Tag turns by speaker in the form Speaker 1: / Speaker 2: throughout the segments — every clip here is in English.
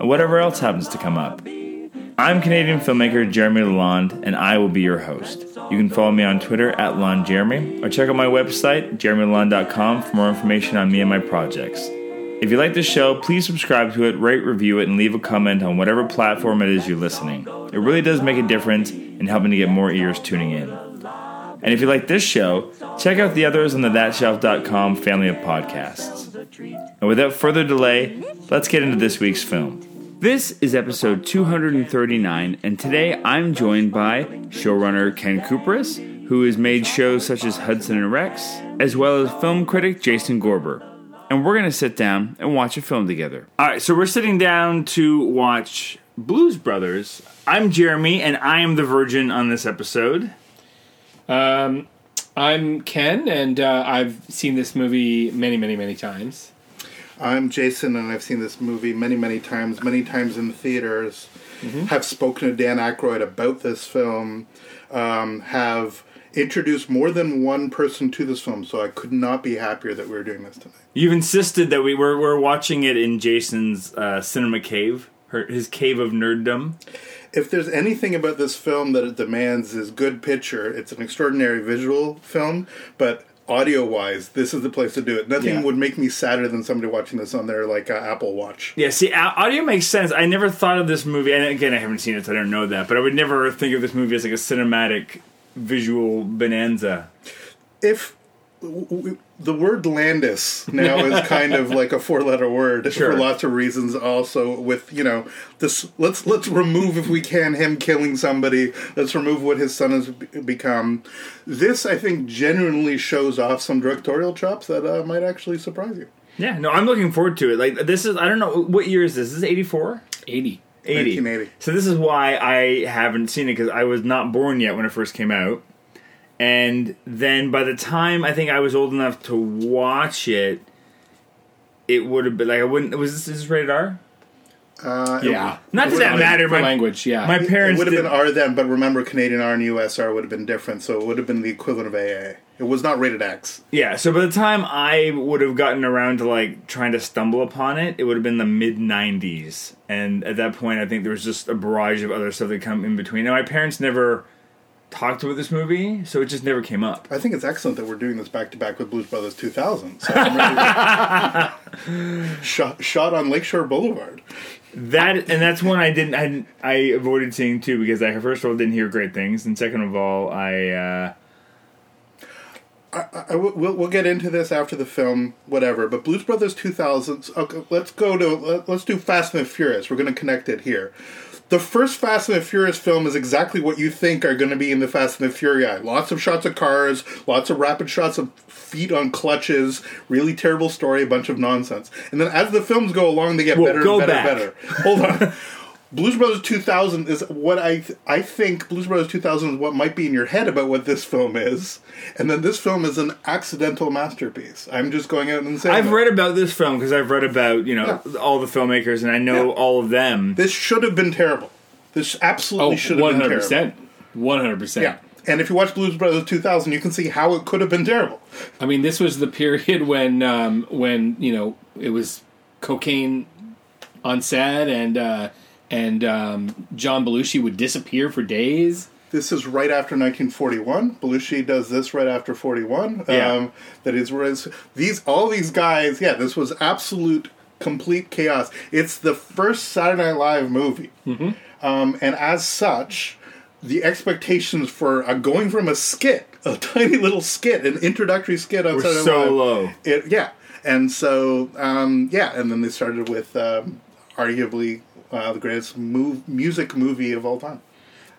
Speaker 1: and whatever else happens to come up. I'm Canadian filmmaker Jeremy Lalonde, and I will be your host. You can follow me on Twitter at LonJeremy or check out my website, jeremylalonde.com, for more information on me and my projects. If you like the show, please subscribe to it, rate, review it, and leave a comment on whatever platform it is you're listening. It really does make a difference in helping to get more ears tuning in. And if you like this show, check out the others on the thatshelf.com family of podcasts. And without further delay, let's get into this week's film. This is episode 239, and today I'm joined by showrunner Ken Cuperus, who has made shows such as Hudson and Rex, as well as film critic Jason Gorber. And we're going to sit down and watch a film together. All right, so we're sitting down to watch Blues Brothers. I'm Jeremy, and I am the virgin on this episode.
Speaker 2: Um, I'm Ken, and uh, I've seen this movie many, many, many times.
Speaker 3: I'm Jason, and I've seen this movie many, many times, many times in the theaters. Have spoken to Dan Aykroyd about this film. Um, have introduced more than one person to this film, so I could not be happier that we were doing this tonight.
Speaker 1: You've insisted that we were, we're watching it in Jason's uh, cinema cave, her, his cave of nerddom.
Speaker 3: If there's anything about this film that it demands is good picture, it's an extraordinary visual film, but audio wise, this is the place to do it. Nothing
Speaker 2: Yeah.
Speaker 3: would make me sadder than somebody watching this on their like uh, Apple Watch.
Speaker 1: Yeah, see, audio makes sense. I never thought of this movie, and again, I haven't seen it, so I don't know that. But I would never think of this movie as like a cinematic visual bonanza.
Speaker 3: if the word Landis now is kind of like a four-letter word
Speaker 1: Sure.
Speaker 3: for lots of reasons. Also, with you know this, let's let's remove if we can him killing somebody. Let's remove what his son has become. This, I think, genuinely shows off some directorial chops that uh, might actually surprise you.
Speaker 1: Yeah, no, I'm looking forward to it. Like this is, I don't know what year is this. This is '84.
Speaker 2: 80.
Speaker 1: 80.
Speaker 3: 1980.
Speaker 1: So this is why I haven't seen it because I was not born yet when it first came out. And then by the time I think I was old enough to watch it, it would have been like I wouldn't. Was this, is this rated R?
Speaker 3: Uh,
Speaker 2: Yeah.
Speaker 1: Not that that matter.
Speaker 2: For
Speaker 1: My,
Speaker 2: language, yeah.
Speaker 1: my
Speaker 3: It
Speaker 1: parents
Speaker 3: would have
Speaker 1: did-
Speaker 3: been R then, but remember, Canadian R and US R would have been different, so it would have been the equivalent of AA. It was not rated X.
Speaker 1: Yeah, so by the time I would have gotten around to like trying to stumble upon it, it would have been the mid '90s, and at that point, I think there was just a barrage of other stuff that come in between. Now, my parents never talked about this movie, so it just never came up.
Speaker 3: I think it's excellent that we're doing this back to back with Blues Brothers 2000. So really- shot, shot on Lakeshore Boulevard.
Speaker 1: That and that's one I didn't I, I avoided seeing too because I first of all didn't hear great things, and second of all, I uh,
Speaker 3: I, I, we'll, we'll get into this after the film, whatever. But Blues Brothers 2000. Okay, let's go to let- let's do Fast and the Furious. We're going to connect it here. The first Fast and the Furious film is exactly what you think are going to be in the Fast and the Furious. Lots of shots of cars, lots of rapid shots of feet on clutches, really terrible story, a bunch of nonsense. And then as the films go along, they get
Speaker 1: Well,
Speaker 3: better and better
Speaker 1: back.
Speaker 3: and better. Hold on. Blues Brothers 2000 is what I th- I think Blues Brothers 2000 is what might be in your head about what this film is, and then this film is an accidental masterpiece. I'm just going out and saying
Speaker 1: I've
Speaker 3: that.
Speaker 1: read about this film because I've read about you know
Speaker 3: Yeah.
Speaker 1: all the filmmakers and I know
Speaker 3: Yeah.
Speaker 1: all of them.
Speaker 3: this should have been terrible. This absolutely
Speaker 2: Oh,
Speaker 3: should have been terrible.
Speaker 2: 100%. 100%.
Speaker 3: Yeah, and if you watch Blues Brothers 2000, you can see how it could have been terrible.
Speaker 2: I mean, this was the period when, um, when you know, it was cocaine on set and, uh, and um, John Belushi would disappear for days.
Speaker 3: This is right after 1941. Belushi does this right after 41.
Speaker 1: Yeah.
Speaker 3: Um, that is where these all these guys. Yeah, this was absolute complete chaos. It's the first Saturday Night Live movie,
Speaker 1: Mm-hmm.
Speaker 3: um, and as such, the expectations for uh, going from a skit, a tiny little skit, an introductory skit on
Speaker 1: Were
Speaker 3: Saturday Night
Speaker 1: so
Speaker 3: Live,
Speaker 1: low.
Speaker 3: It, yeah, and so um, yeah, and then they started with um, arguably uh, the greatest move, music movie of all time.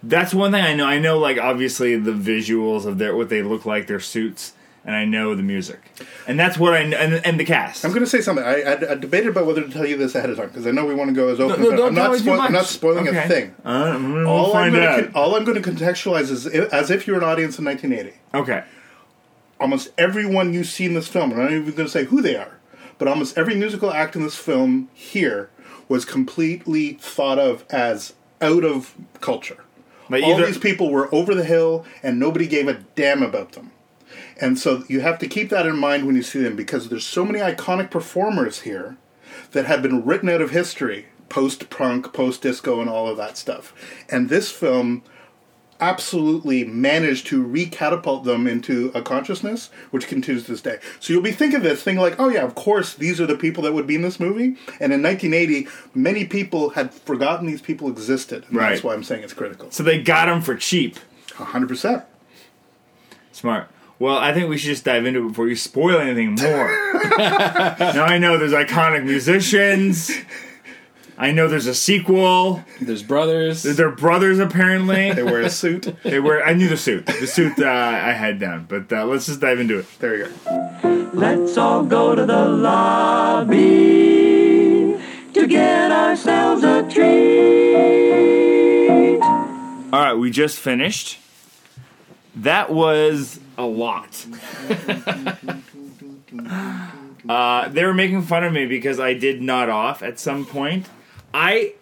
Speaker 1: That's one thing I know. I know, like obviously the visuals of their what they look like, their suits. and I know the music, and that's what I know, and, and the cast.
Speaker 3: I'm going to say something. I, I, I debated about whether to tell you this ahead of time because I know we want to go as open.
Speaker 1: no,
Speaker 3: as
Speaker 1: don't
Speaker 3: I'm not. Spoil, I'm not spoiling
Speaker 1: Okay.
Speaker 3: a thing.
Speaker 1: Uh, we'll
Speaker 3: all, I'm gonna,
Speaker 1: out.
Speaker 3: all I'm going to contextualize is i- as if you're an audience in 1980.
Speaker 1: okay.
Speaker 3: Almost everyone you see in this film, I'm not even going to say who they are, but almost every musical act in this film here was completely thought of as out of culture.
Speaker 1: Like
Speaker 3: all
Speaker 1: either-
Speaker 3: these people were over the hill, and nobody gave a damn about them. And so you have to keep that in mind when you see them because there's so many iconic performers here that have been written out of history post punk, post disco, and all of that stuff. And this film absolutely managed to recatapult them into a consciousness which continues to this day. So you'll be thinking of this, thinking like, oh yeah, of course these are the people that would be in this movie. And in 1980, many people had forgotten these people existed. And
Speaker 1: Right.
Speaker 3: that's why I'm saying it's critical.
Speaker 1: So they got them for cheap.
Speaker 3: 100%.
Speaker 1: Smart. Well, I think we should just dive into it before you spoil anything more. now I know there's iconic musicians. I know there's a sequel.
Speaker 2: There's brothers.
Speaker 1: They're brothers apparently.
Speaker 3: They wear a suit.
Speaker 1: They wear. I knew the suit. The suit uh, I had down. But uh, let's just dive into it.
Speaker 3: There we go.
Speaker 4: Let's all go to the lobby to get ourselves a treat.
Speaker 1: All right, we just finished. That was a lot. uh, they were making fun of me because I did nod off at some point. I.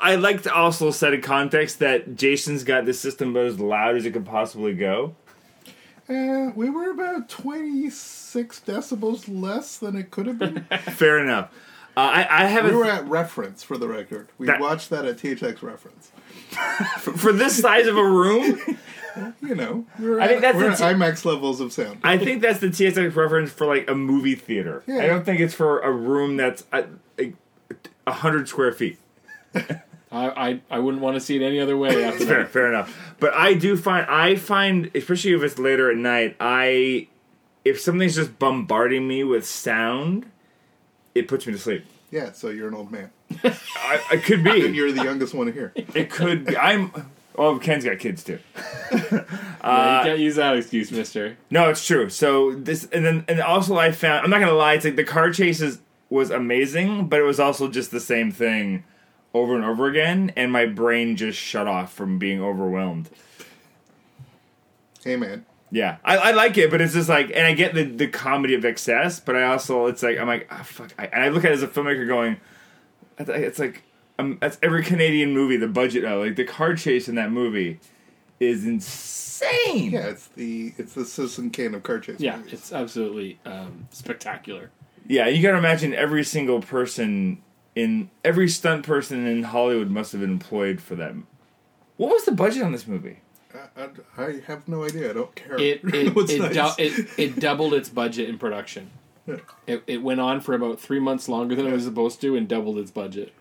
Speaker 1: I like to also set a context that Jason's got the system about as loud as it could possibly go.
Speaker 3: Uh, we were about 26 decibels less than it could have been.
Speaker 1: Fair enough. Uh, I, I have
Speaker 3: we
Speaker 1: a
Speaker 3: were at reference for the record. We
Speaker 1: That-
Speaker 3: watched that at THX reference.
Speaker 1: for this size of a room.
Speaker 3: You know,
Speaker 1: I think
Speaker 3: at,
Speaker 1: that's
Speaker 3: we're
Speaker 1: the
Speaker 3: at
Speaker 1: t-
Speaker 3: IMAX levels of sound.
Speaker 1: I think that's the THX reference for like a movie theater.
Speaker 3: Yeah.
Speaker 1: I don't think it's for a room that's a hundred square feet.
Speaker 2: I, I I wouldn't want to see it any other way after
Speaker 1: Fair,
Speaker 2: that.
Speaker 1: fair enough. But I do find I find, especially if it's later at night, I if something's just bombarding me with sound, it puts me to sleep.
Speaker 3: Yeah, so you're an old man.
Speaker 1: I, it could
Speaker 3: And
Speaker 1: be.
Speaker 3: you're the youngest one here.
Speaker 1: It could be. I'm. Oh, Ken's got kids too.
Speaker 2: Yeah, you can't use that excuse, Mister.
Speaker 1: No, it's true. So this, and then, and also, I found. I'm not gonna lie. It's like the car chases was amazing, but it was also just the same thing over and over again, and my brain just shut off from being overwhelmed.
Speaker 3: Hey, man.
Speaker 1: Yeah, I, I like it, but it's just like, and I get the the comedy of excess, but I also it's like I'm like ah fuck, I, and I look at it as a filmmaker going, it's like um, that's every Canadian movie the budget of like the car chase in that movie is insane.
Speaker 3: Yeah, it's the it's the Citizen Kane of car chase.
Speaker 2: Yeah,
Speaker 3: movies.
Speaker 2: it's absolutely um, spectacular.
Speaker 1: Yeah, you gotta imagine every single person in every stunt person in Hollywood must have been employed for that. What was the budget on this movie?
Speaker 3: I, I, I have no idea. I don't care.
Speaker 2: It it
Speaker 3: What's
Speaker 2: it,
Speaker 3: nice?
Speaker 2: dou- it it doubled its budget in production. It, it went on for about three months longer than it was supposed to, and doubled its budget.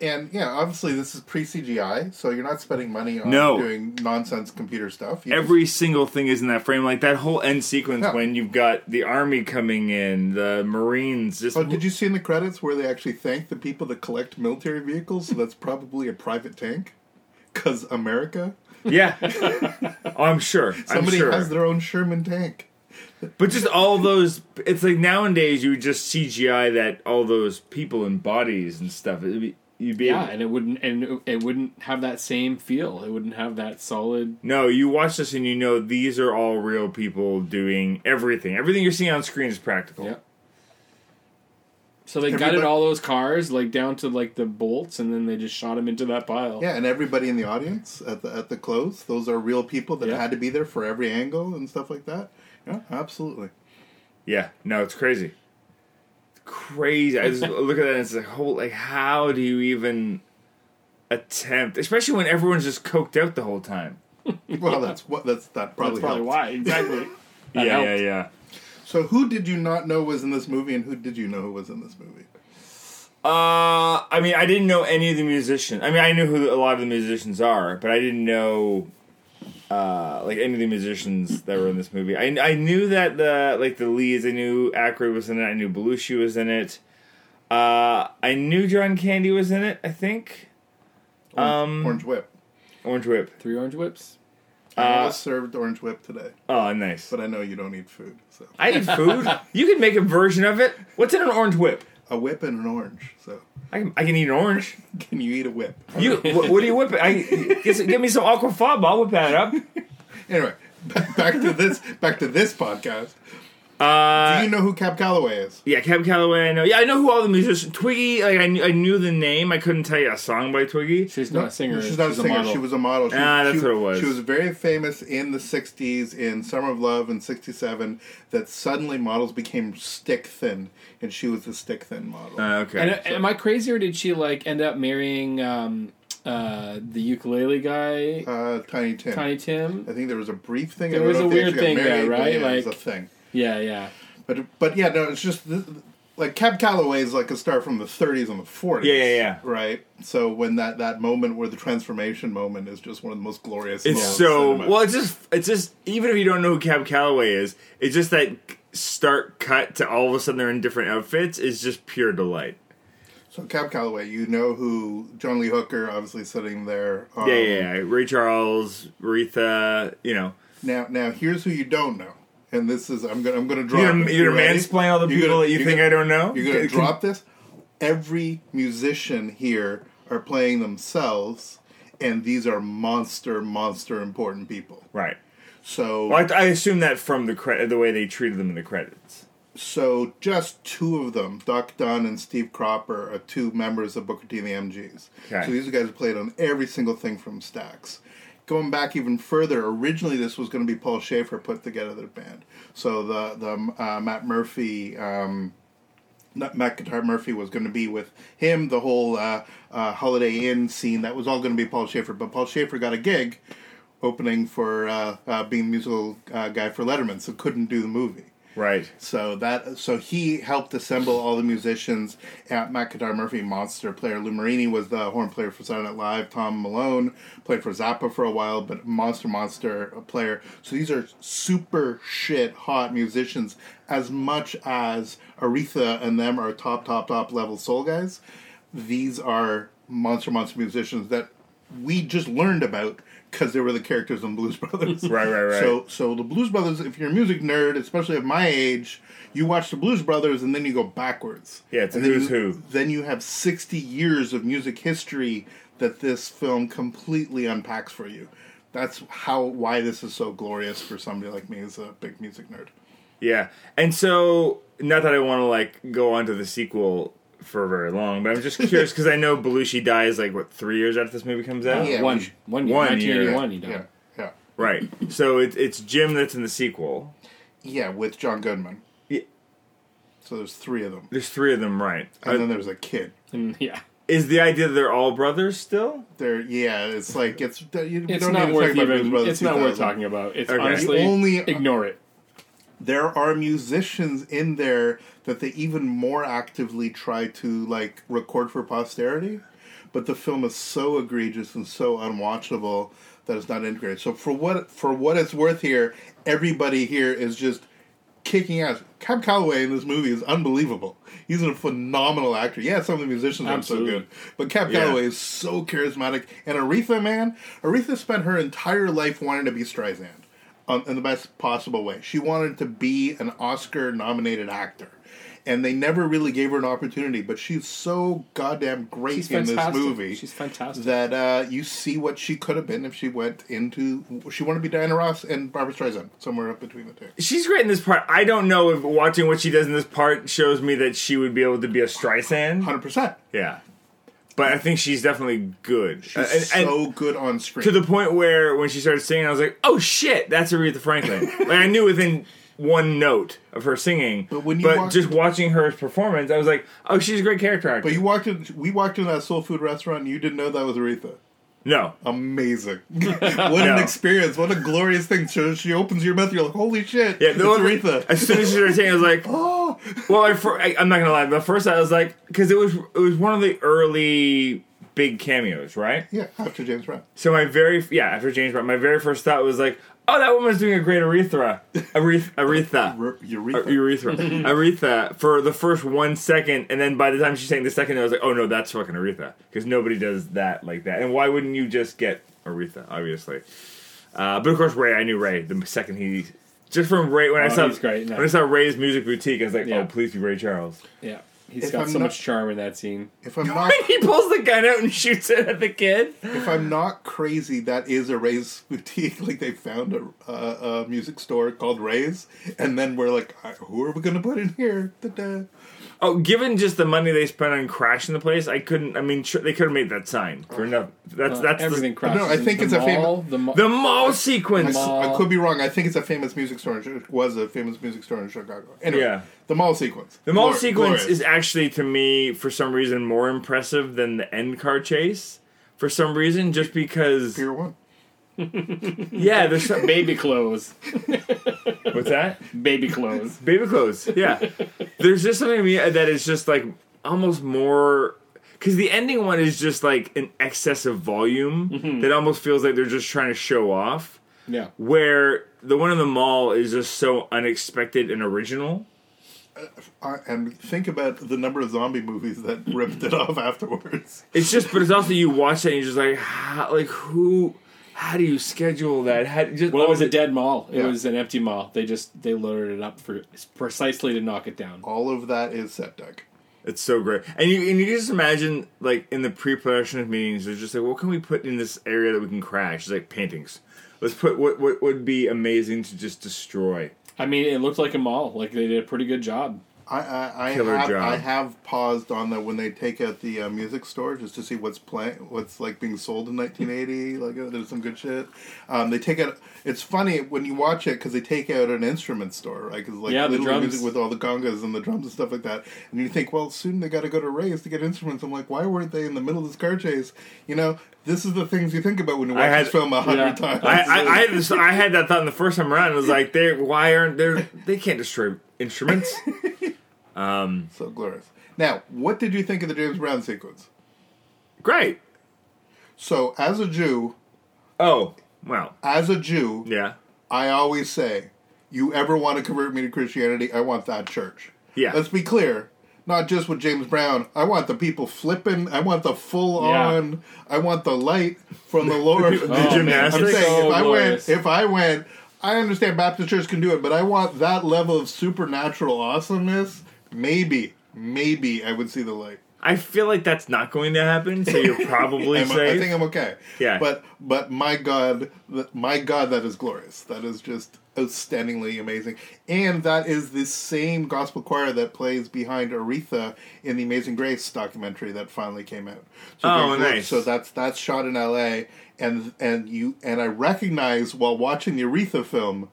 Speaker 3: And yeah, obviously this is pre CGI, so you're not spending money on
Speaker 1: No.
Speaker 3: doing nonsense computer stuff. You just-
Speaker 1: Every single thing is in that frame. Like that whole end sequence
Speaker 3: Yeah.
Speaker 1: when you've got the army coming in, the Marines. Just
Speaker 3: Oh, did you see in the credits where they actually thank the people that collect military vehicles? So that's probably a private tank, because America.
Speaker 1: yeah. oh, I'm sure.
Speaker 3: Somebody
Speaker 1: I'm sure.
Speaker 3: has their own Sherman tank.
Speaker 1: But just all those. It's like nowadays you would just CGI that all those people and bodies and stuff. It'd be, you'd be
Speaker 2: Yeah,
Speaker 1: able-
Speaker 2: and it wouldn't and it- it wouldn't have that same feel. It wouldn't have that solid.
Speaker 1: No, you watch this and you know these are all real people doing everything. Everything you're seeing on screen is practical.
Speaker 2: Yeah. So they
Speaker 3: Everybody-
Speaker 2: gutted all those cars like down to like the bolts, and then they just shot them into that pile.
Speaker 3: Yeah, and everybody in the audience at the at the close, those are real people that
Speaker 2: Yeah.
Speaker 3: had to be there for every angle and stuff like that. Yeah, absolutely.
Speaker 1: Yeah, no, it's crazy. It's crazy. I just look at that and it's like, whole like, how do you even attempt? Especially when everyone's just coked out the whole time.
Speaker 3: Well, that's what that's that probably,
Speaker 2: That's probably
Speaker 3: helped.
Speaker 2: why exactly. That
Speaker 1: yeah,
Speaker 2: helped.
Speaker 1: yeah, yeah.
Speaker 3: So, who did you not know was in this movie, and who did you know who was in this movie?
Speaker 1: Uh, I mean, I didn't know any of the musicians. I mean, I knew who a lot of the musicians are, but I didn't know uh, like any of the musicians that were in this movie. I I knew that the like the leads. I knew Aykroyd was in it. I knew Belushi was in it. Uh, I knew John Candy was in it. I think
Speaker 3: Orange,
Speaker 1: Um,
Speaker 3: Orange Whip.
Speaker 1: Orange Whip.
Speaker 2: Three orange whips.
Speaker 3: I was served orange whip today,
Speaker 1: Oh, nice.
Speaker 3: but I know you don't eat food, so
Speaker 1: I eat food. you can make a version of it. What's in an orange whip?
Speaker 3: A whip and an orange. So
Speaker 1: I can, I can eat an orange.
Speaker 3: can you eat a whip?
Speaker 1: You, what, what do you whip it? I, give, give me some aquafaba. I'll whip that up.
Speaker 3: Anyway, back to this. Back to this podcast.
Speaker 1: Uh,
Speaker 3: Do you know who Cab Calloway is?
Speaker 1: yeah, Cab Calloway. I know. Yeah, I know who all the musicians. Twiggy. Like I knew, I knew the name. I couldn't tell you a song by Twiggy.
Speaker 2: She's not a singer.
Speaker 3: She's not a singer.
Speaker 2: model.
Speaker 3: she was a model. She,
Speaker 1: Ah, that's
Speaker 3: she-
Speaker 1: what it was.
Speaker 3: She was very famous in the '60s in Summer of Love in '67. That suddenly models became stick thin, and she was the stick thin model.
Speaker 1: Uh, okay.
Speaker 2: And, uh, am I crazy or did she like end up marrying um, uh, the ukulele guy,
Speaker 3: uh, Tiny Tim.
Speaker 2: Tiny Tim?
Speaker 3: I think there was a brief thing.
Speaker 2: There
Speaker 3: I
Speaker 2: was
Speaker 3: know
Speaker 2: a
Speaker 3: if they
Speaker 2: weird
Speaker 3: actually got
Speaker 2: thing there,
Speaker 3: married, but
Speaker 2: right?
Speaker 3: Yeah, it was a
Speaker 2: Like-
Speaker 3: thing.
Speaker 2: Yeah, yeah.
Speaker 3: But but yeah, no, it's just th- like Cab Calloway is like a star from the 30s and the 40s.
Speaker 1: Yeah, yeah, yeah.
Speaker 3: Right. So when that that moment where the transformation moment is just one of the most glorious. in
Speaker 1: It's
Speaker 3: all
Speaker 1: so
Speaker 3: cinema.
Speaker 1: well. It's just it's just even if you don't know who Cab Calloway is, it's just that start cut to all of a sudden they're in different outfits is just pure delight.
Speaker 3: So Cab Calloway, you know who John Lee Hooker, obviously sitting there. Um,
Speaker 1: Yeah, yeah, yeah. Ray Charles, Aretha. You know,
Speaker 3: Now, now here's who you don't know, and this is I'm gonna I'm gonna drop.
Speaker 1: you're you're gonna mansplain all the
Speaker 3: You're
Speaker 1: people
Speaker 3: gonna-
Speaker 1: that you think
Speaker 3: gonna-
Speaker 1: I don't know.
Speaker 3: You're gonna
Speaker 1: Can-
Speaker 3: drop this. Every musician here are playing themselves, and these are monster, monster important people.
Speaker 1: right.
Speaker 3: So,
Speaker 1: Well, I, I assume that from the cre- the way they treated them in the credits.
Speaker 3: so just two of them, Duck Dunn and Steve Cropper, are two members of Booker T and the MGs.
Speaker 1: Okay.
Speaker 3: So these guys played on every single thing from Stax. Going back even further, originally this was going to be Paul Shaffer put together the band. So the the uh, Matt Murphy. Um, Matt Guitar Murphy was going to be with him. The whole uh, uh, Holiday Inn scene that was all going to be Paul Shaffer, but Paul Shaffer got a gig opening for uh, uh, being musical uh, guy for Letterman, so couldn't do the movie.
Speaker 1: Right.
Speaker 3: So that so he helped assemble all the musicians. Matt Guitar Murphy, Monster player Lou Marini was the horn player for Saturday Night Live. Tom Malone played for Zappa for a while, but Monster Monster player. So these are super shit hot musicians. As much as Aretha and them are top top top level soul guys, these are monster monster musicians that we just learned about because they were the characters in Blues Brothers.
Speaker 1: Right, right, right.
Speaker 3: So so the Blues Brothers, if you're a music nerd, especially at my age, you watch the Blues Brothers and then you go backwards.
Speaker 1: Yeah, it's
Speaker 3: and then
Speaker 1: who's
Speaker 3: you,
Speaker 1: who.
Speaker 3: Then you have 60 years of music history that this film completely unpacks for you. That's how why this is so glorious for somebody like me as a big music nerd.
Speaker 1: Yeah, and so not that I want to like go on to the sequel for very long, but I'm just curious because I know Belushi dies like what three years after this movie comes out.
Speaker 3: Yeah,
Speaker 2: one,
Speaker 3: which-
Speaker 2: one year,
Speaker 1: one year.
Speaker 2: 1981 he died.
Speaker 3: Yeah, yeah,
Speaker 1: Right. So it's it's Jim that's in the sequel.
Speaker 3: yeah, with John Goodman.
Speaker 1: Yeah.
Speaker 3: So there's three of them,
Speaker 1: There's three of them, right?
Speaker 3: and
Speaker 1: Uh,
Speaker 3: then there's a kid.
Speaker 2: And, yeah.
Speaker 1: is the idea that they're all brothers still?
Speaker 3: They're yeah, it's like it's you
Speaker 2: It's
Speaker 3: don't
Speaker 2: not
Speaker 3: need to
Speaker 2: worth
Speaker 3: talk about
Speaker 2: even.
Speaker 3: Brothers
Speaker 2: It's not worth
Speaker 3: 2000.
Speaker 2: talking about. It's
Speaker 1: Okay.
Speaker 2: honestly
Speaker 3: The only-
Speaker 2: ignore it.
Speaker 3: There are musicians in there that they even more actively try to like record for posterity. But the film is so egregious and so unwatchable that it's not integrated. So for what for what it's worth here everybody here is just kicking ass. Cab calloway in this movie is unbelievable. He's a phenomenal actor. Yeah some of the musicians
Speaker 2: Absolutely.
Speaker 3: are so good but cab
Speaker 1: Yeah.
Speaker 3: calloway is so charismatic. And aretha man aretha spent her entire life wanting to be streisand um, in the best possible way. She wanted to be an Oscar nominated actor. And they never really gave her an opportunity, but she's so goddamn great
Speaker 2: She's
Speaker 3: in this movie.
Speaker 2: She's fantastic.
Speaker 3: That uh, you see what she could have been if she went into. She wanted to be Diana Ross and Barbra Streisand, somewhere up between the two.
Speaker 1: She's great in this part. I don't know if watching what she does in this part shows me that she would be able to be a Streisand.
Speaker 3: 100%.
Speaker 1: Yeah, but I think she's definitely good.
Speaker 3: She's
Speaker 1: Uh, and- and-
Speaker 3: so good on screen.
Speaker 1: to the point where when she started singing, I was like, "Oh shit, that's Aretha Franklin!" like I knew within one note of her singing.
Speaker 3: But when you walk-
Speaker 1: just watching her performance, I was like, "Oh, she's a great character actor."
Speaker 3: but you walked in. We walked in that soul food restaurant, and you didn't know that was Aretha.
Speaker 1: No,
Speaker 3: Amazing! what an experience! What a glorious thing! So she opens your mouth, you're like, "Holy shit!"
Speaker 1: yeah,
Speaker 3: it's
Speaker 1: the
Speaker 3: Aretha.
Speaker 1: As soon as she started singing, I was like,
Speaker 3: oh,
Speaker 1: "Well, I, I'm not gonna lie." But first, I was like, because it was it was one of the early big cameos, right?
Speaker 3: yeah. After James Brown.
Speaker 1: So my very yeah after James Brown, my very first thought was like, "Oh, that woman's doing a great Aretha, Aretha, Aretha."
Speaker 3: Re- Eureka.
Speaker 1: Urethra. Aretha for the first one second, and then by the time she sang the second, I was like, oh no, that's fucking Aretha. Because nobody does that like that. And why wouldn't you just get Aretha, obviously? Uh, but of course, Ray, I knew Ray the second he just from Ray when I
Speaker 2: Oh,
Speaker 1: saw
Speaker 2: he's great, no.
Speaker 1: when I saw Ray's music boutique, I was like,
Speaker 2: Yeah.
Speaker 1: oh, please be Ray Charles.
Speaker 2: Yeah, he's
Speaker 3: If
Speaker 2: got
Speaker 3: I'm
Speaker 2: so
Speaker 3: not-
Speaker 2: much charm in that scene.
Speaker 3: If I'm not
Speaker 1: he pulls the gun out and shoots it at the kid.
Speaker 3: if I'm not crazy, that is a Ray's boutique. Like they found a, a, a music store called Ray's, and then we're like, "Uh, who are we gonna put in here? Da-da.
Speaker 1: Oh, given just the money they spent on crashing the place, I couldn't. I mean, sure, they could have made that sign for enough. That's
Speaker 2: Uh,
Speaker 1: that's
Speaker 2: everything
Speaker 1: the,
Speaker 2: crashes.
Speaker 3: No, I think
Speaker 2: the
Speaker 3: it's a famous-
Speaker 2: mall, the, ma-
Speaker 1: the mall sequence.
Speaker 3: s-
Speaker 2: Mall.
Speaker 3: I could be wrong. I think it's a famous music store. In, Chi- was a famous music store in Chicago. Anyway,
Speaker 1: Yeah.
Speaker 3: the mall sequence.
Speaker 1: The mall
Speaker 3: Glor-
Speaker 1: sequence
Speaker 3: glorious.
Speaker 1: is actually, to me, for some reason, more impressive than the end car chase. For some reason, just because,
Speaker 3: Pier One.
Speaker 1: Yeah, there's some,
Speaker 2: baby clothes,
Speaker 1: what's that?
Speaker 2: baby clothes.
Speaker 1: Baby clothes. Yeah, there's just something to me that is just like almost more because the ending one is just like an excess of volume that almost feels like they're just trying to show off.
Speaker 2: Yeah,
Speaker 1: Where the one in the mall is just so unexpected and original.
Speaker 3: Uh, and think about the number of zombie movies that ripped it off afterwards.
Speaker 1: It's just, but it's also you watch it and you're just like, how, like who? How do you schedule that? How just
Speaker 2: well, it was a dead mall. It
Speaker 3: Yeah.
Speaker 2: was an empty mall. They just they loaded it up for precisely to knock it down.
Speaker 3: All of that is set deck.
Speaker 1: It's so great, and you and you just imagine like in the pre-production of meetings, they're just like, what can we put in this area that we can crash? It's like paintings. Let's put what what would be amazing to just destroy.
Speaker 2: I mean, it looked like a mall. Like they did a pretty good job.
Speaker 3: I I, I
Speaker 1: Killer
Speaker 3: have
Speaker 1: job.
Speaker 3: I have paused on the when they take out the uh, music store just to see what's playing, what's like being sold in 1980. Like uh, there's some good shit. Um, they take out. It's funny when you watch it because they take out an instrument store, right? Because like
Speaker 2: Yeah, the
Speaker 3: literally
Speaker 2: drums.
Speaker 3: music with all the congas and the drums and stuff like that. And you think, well, soon they got to go to Ray's to get instruments. I'm like, why weren't they in the middle of this car chase? You know, this is the things you think about when you watch
Speaker 1: I had-
Speaker 3: this film a hundred
Speaker 2: Yeah.
Speaker 3: times.
Speaker 1: I, I, I had this. I had that thought in the first time around. It was like, they why aren't they? They can't destroy instruments.
Speaker 3: Um, so glorious. Now, what did you think of the James Brown sequence?
Speaker 1: Great.
Speaker 3: So, as a Jew,
Speaker 1: Oh well,
Speaker 3: as a Jew,
Speaker 1: yeah,
Speaker 3: I always say, you ever want to convert me to Christianity, I want that church.
Speaker 1: Yeah.
Speaker 3: Let's be clear. Not just with James Brown. I want the people flipping. I want the full
Speaker 2: Yeah.
Speaker 3: on. I want the light from the Lord.
Speaker 1: The
Speaker 2: Oh, man,
Speaker 1: gymnastics.
Speaker 3: I'm saying
Speaker 2: so
Speaker 3: if oh,
Speaker 2: I
Speaker 3: went, if I went, I understand Baptist church can do it, but I want that level of supernatural awesomeness. Maybe, maybe I would see the light.
Speaker 1: I feel like that's not going to happen. So you're probably safe.
Speaker 3: I think I'm okay.
Speaker 1: Yeah.
Speaker 3: But but my God, my God, that is glorious. That is just outstandingly amazing. And that is the same gospel choir that plays behind Aretha in the Amazing Grace documentary that finally came out. So
Speaker 1: Oh, nice.
Speaker 3: So that's that's shot in L.A. and and you and I recognize while watching the Aretha film.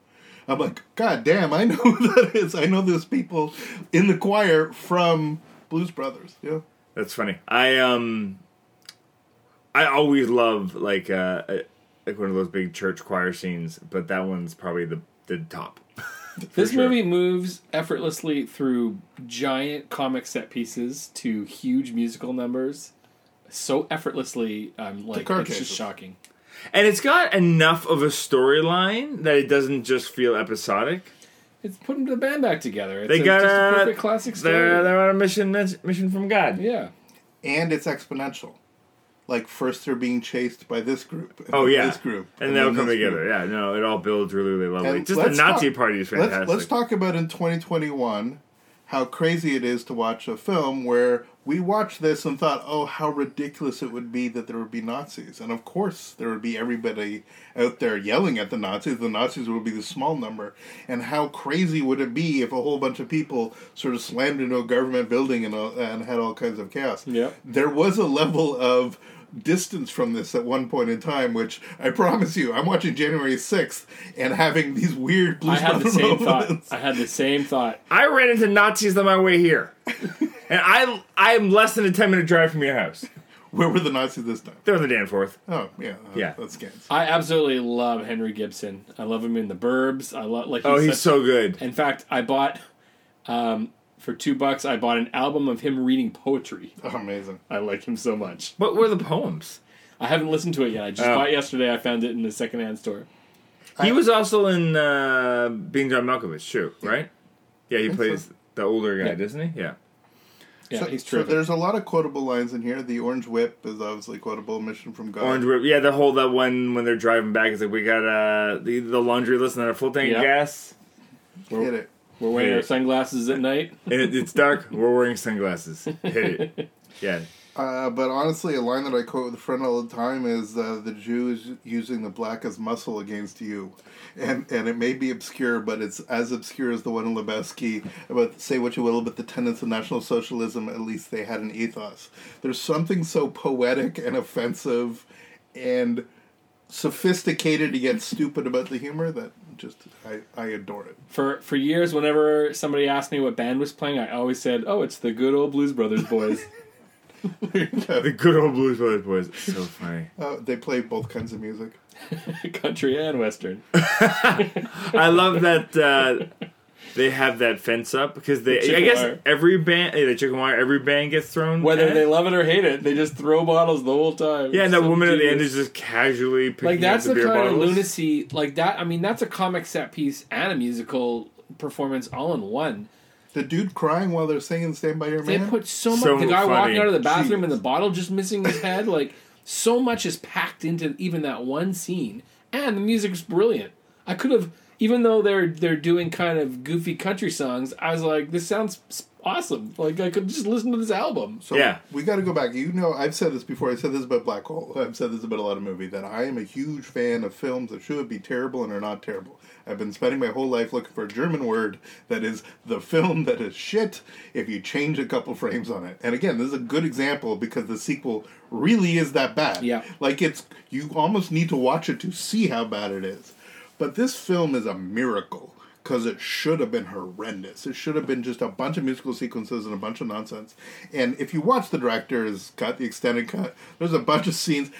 Speaker 3: I'm like, God damn, I know who that is. I know those people in the choir from Blues Brothers. Yeah.
Speaker 1: That's funny. I um, I always love like uh, uh, like one of those big church choir scenes, but that one's probably the the top.
Speaker 2: This
Speaker 1: sure.
Speaker 2: movie moves effortlessly through giant comic set pieces to huge musical numbers. So effortlessly, I'm um, like
Speaker 3: car
Speaker 2: it's just shocking.
Speaker 1: And it's got enough of a storyline that it doesn't just feel episodic.
Speaker 2: It's putting the band back together. It's
Speaker 1: They
Speaker 2: a,
Speaker 1: got
Speaker 2: just a
Speaker 1: a
Speaker 2: perfect classic story.
Speaker 1: They're they're on a mission mission from God.
Speaker 2: yeah,
Speaker 3: and it's exponential. Like first they're being chased by this group. And
Speaker 1: Oh
Speaker 3: then
Speaker 1: yeah,
Speaker 3: this group,
Speaker 1: and, they'll come together.
Speaker 3: group.
Speaker 1: Yeah, no, it all builds really, really lovely.
Speaker 3: And
Speaker 1: Just the Nazi
Speaker 3: talk-
Speaker 1: party is
Speaker 3: Let's,
Speaker 1: fantastic.
Speaker 3: let's talk about in 2021 how crazy it is to watch a film where we watched this and thought, oh, how ridiculous it would be that there would be Nazis. And of course, there would be everybody out there yelling at the Nazis. The Nazis would be the small number. And how crazy would it be if a whole bunch of people sort of slammed into a government building and, all, and had all kinds of chaos?
Speaker 2: Yeah.
Speaker 3: There was a level of distance from this at one point in time, which I promise you, I'm watching January 6th and having these weird blue
Speaker 2: I had the
Speaker 3: Brothers
Speaker 2: same thought. I had the same thought.
Speaker 1: I ran into Nazis on my way here, and I I am less than a ten minute drive from your house.
Speaker 3: Where were the Nazis this time?
Speaker 1: They're on the Danforth.
Speaker 3: Oh, yeah. uh,
Speaker 1: Yeah.
Speaker 3: That's scans.
Speaker 2: I absolutely love Henry Gibson. I love him in The Burbs. I love like.
Speaker 1: Oh, he's
Speaker 2: such-
Speaker 1: so good.
Speaker 2: In fact, I bought um, for two bucks. I bought an album of him reading poetry.
Speaker 3: Oh, amazing.
Speaker 2: I like him so much.
Speaker 1: What were the poems?
Speaker 2: I haven't listened to it yet. I just
Speaker 1: Oh.
Speaker 2: bought it yesterday. I found it in the secondhand store.
Speaker 1: He was also in uh, Being John Malkovich too, right? Yeah, he
Speaker 3: think
Speaker 1: plays the older guy,
Speaker 2: Yeah.
Speaker 1: doesn't he? Yeah.
Speaker 2: Yeah,
Speaker 3: so,
Speaker 2: he's
Speaker 3: so there's a lot of quotable lines in here. The orange whip is obviously quotable. Mission from God.
Speaker 1: Orange whip. Yeah, the whole that one when they're driving back is like we got uh the, the laundry list and a full tank
Speaker 2: Yeah.
Speaker 1: of gas.
Speaker 3: Hit it.
Speaker 2: We're wearing
Speaker 1: Yeah.
Speaker 2: our sunglasses at night.
Speaker 1: It, it's dark. We're wearing sunglasses. Hit it. Yeah.
Speaker 3: Uh, but honestly, a line that I quote with a friend all the time is uh, the Jew is using the black as muscle against you. And and it may be obscure, but it's as obscure as the one in Lebowski about say what you will about the tenets of National Socialism, at least they had an ethos. There's something so poetic and offensive and sophisticated yet stupid about the humor that just I, I adore it.
Speaker 2: For for years, whenever somebody asked me what band was playing, I always said, "Oh, it's the good old Blues Brothers boys."
Speaker 1: The good old Blues Brothers boys. So funny.
Speaker 3: Uh, they play both kinds of music.
Speaker 2: Country and Western.
Speaker 1: I love that uh, they have that fence up because they.
Speaker 2: The
Speaker 1: I guess
Speaker 2: wire.
Speaker 1: every band, yeah, the chicken wire, every band gets thrown.
Speaker 2: Whether
Speaker 1: at.
Speaker 2: they love it or hate it, they just throw bottles the whole time.
Speaker 1: Yeah, and that
Speaker 2: So
Speaker 1: woman at the end is just casually picking
Speaker 2: like that's
Speaker 1: up
Speaker 2: the
Speaker 1: the
Speaker 2: kind
Speaker 1: beer
Speaker 2: of lunacy like that. I mean, that's a comic set piece and a musical performance all in one.
Speaker 3: The dude crying while they're singing "Stand by Your Man."
Speaker 2: They put so much.
Speaker 1: So
Speaker 2: the guy
Speaker 1: funny.
Speaker 2: walking out of the bathroom
Speaker 3: Jeez.
Speaker 2: and the bottle just missing his head. Like so much is packed into even that one scene, and the music's brilliant. I could have, even though they're they're doing kind of goofy country songs, I was like, this sounds awesome. Like I could just listen to this album.
Speaker 3: So
Speaker 1: Yeah.
Speaker 3: we got to go back. You know, I've said this before. I said this about Black Hole. I've said this about a lot of movies that I am a huge fan of films that should be terrible and are not terrible. I've been spending my whole life looking for a German word that is the film that is shit if you change a couple frames on it. And again, this is a good example because the sequel really is that bad.
Speaker 2: Yeah.
Speaker 3: Like it's you almost need to watch it to see how bad it is. But this film is a miracle because it should have been horrendous. It should have been just a bunch of musical sequences and a bunch of nonsense. And if you watch the director's cut, the extended cut, there's a bunch of scenes.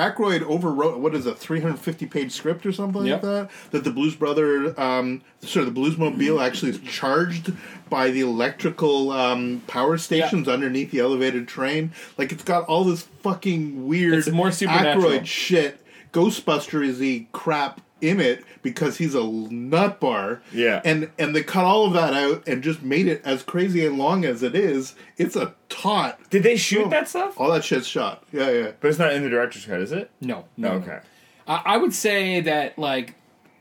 Speaker 3: Aykroyd overwrote what is a 350 page script or something
Speaker 2: Yep.
Speaker 3: like that. That the Blues Brother, um, sorry, the Bluesmobile actually is charged by the electrical um, power stations underneath the elevated train. Like it's got all this fucking weird
Speaker 2: It's more supernatural.
Speaker 3: Aykroyd shit, Ghostbustersy crap in it because he's a nut bar.
Speaker 1: Yeah.
Speaker 3: and and they cut all of that out and just made it as crazy and long as it is. It's a taut.
Speaker 1: Did they shoot
Speaker 3: Oh.
Speaker 1: that stuff?
Speaker 3: All that shit's shot. Yeah, yeah.
Speaker 1: But it's not in the director's cut, is it?
Speaker 2: No, no.
Speaker 1: okay.
Speaker 2: I, I would say that like,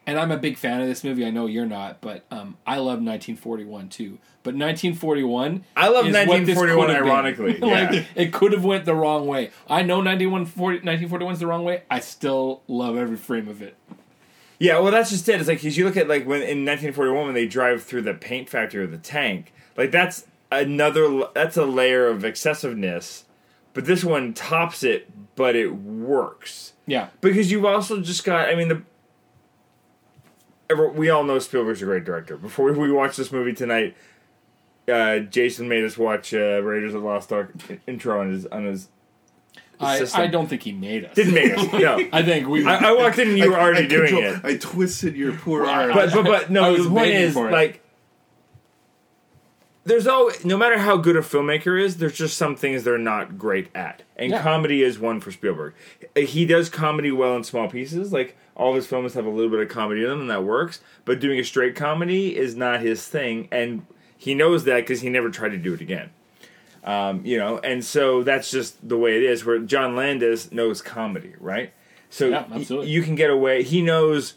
Speaker 2: and I'm a big fan of this movie. I know you're not, but um, I love 1941 too. But 1941,
Speaker 1: I love
Speaker 2: is what this
Speaker 1: 1941
Speaker 2: could have
Speaker 1: ironically,
Speaker 2: like
Speaker 1: yeah.
Speaker 2: it could have went the wrong way. I know 1940, 1941 is the wrong way. I still love every frame of it.
Speaker 1: Yeah, well, that's just it. It's like because you look at like when in 1941 when they drive through the paint factory of the tank, like that's another that's a layer of excessiveness. But this one tops it, but it works
Speaker 2: Yeah,
Speaker 1: because you've also just got. I mean, the we all know Spielberg's a great director. Before we, watched this movie tonight, uh, Jason made us watch uh, Raiders of the Lost Ark intro on his on his.
Speaker 2: I,
Speaker 1: system.
Speaker 2: I don't think he made us.
Speaker 1: Didn't make us. No,
Speaker 2: I think we.
Speaker 1: I, I walked in and you were already
Speaker 3: I
Speaker 1: doing
Speaker 3: control-
Speaker 1: it.
Speaker 3: I twisted your poor
Speaker 2: Well,
Speaker 3: arm.
Speaker 1: but but but
Speaker 2: I
Speaker 1: no,
Speaker 2: was
Speaker 1: the point
Speaker 2: begging
Speaker 1: is
Speaker 2: for it.
Speaker 1: like there's always no matter how good a filmmaker is, there's just some things they're not great at, and
Speaker 2: Yeah.
Speaker 1: comedy is one for Spielberg. Uh, he does comedy well in small pieces, like all of his films have a little bit of comedy in them, and that works. But doing a straight comedy is not his thing, and he knows that because he never tried to do it again. Um, you know, and so that's just the way it is. Where John Landis knows comedy, right? So
Speaker 2: Yeah,
Speaker 1: y- you can get away. He knows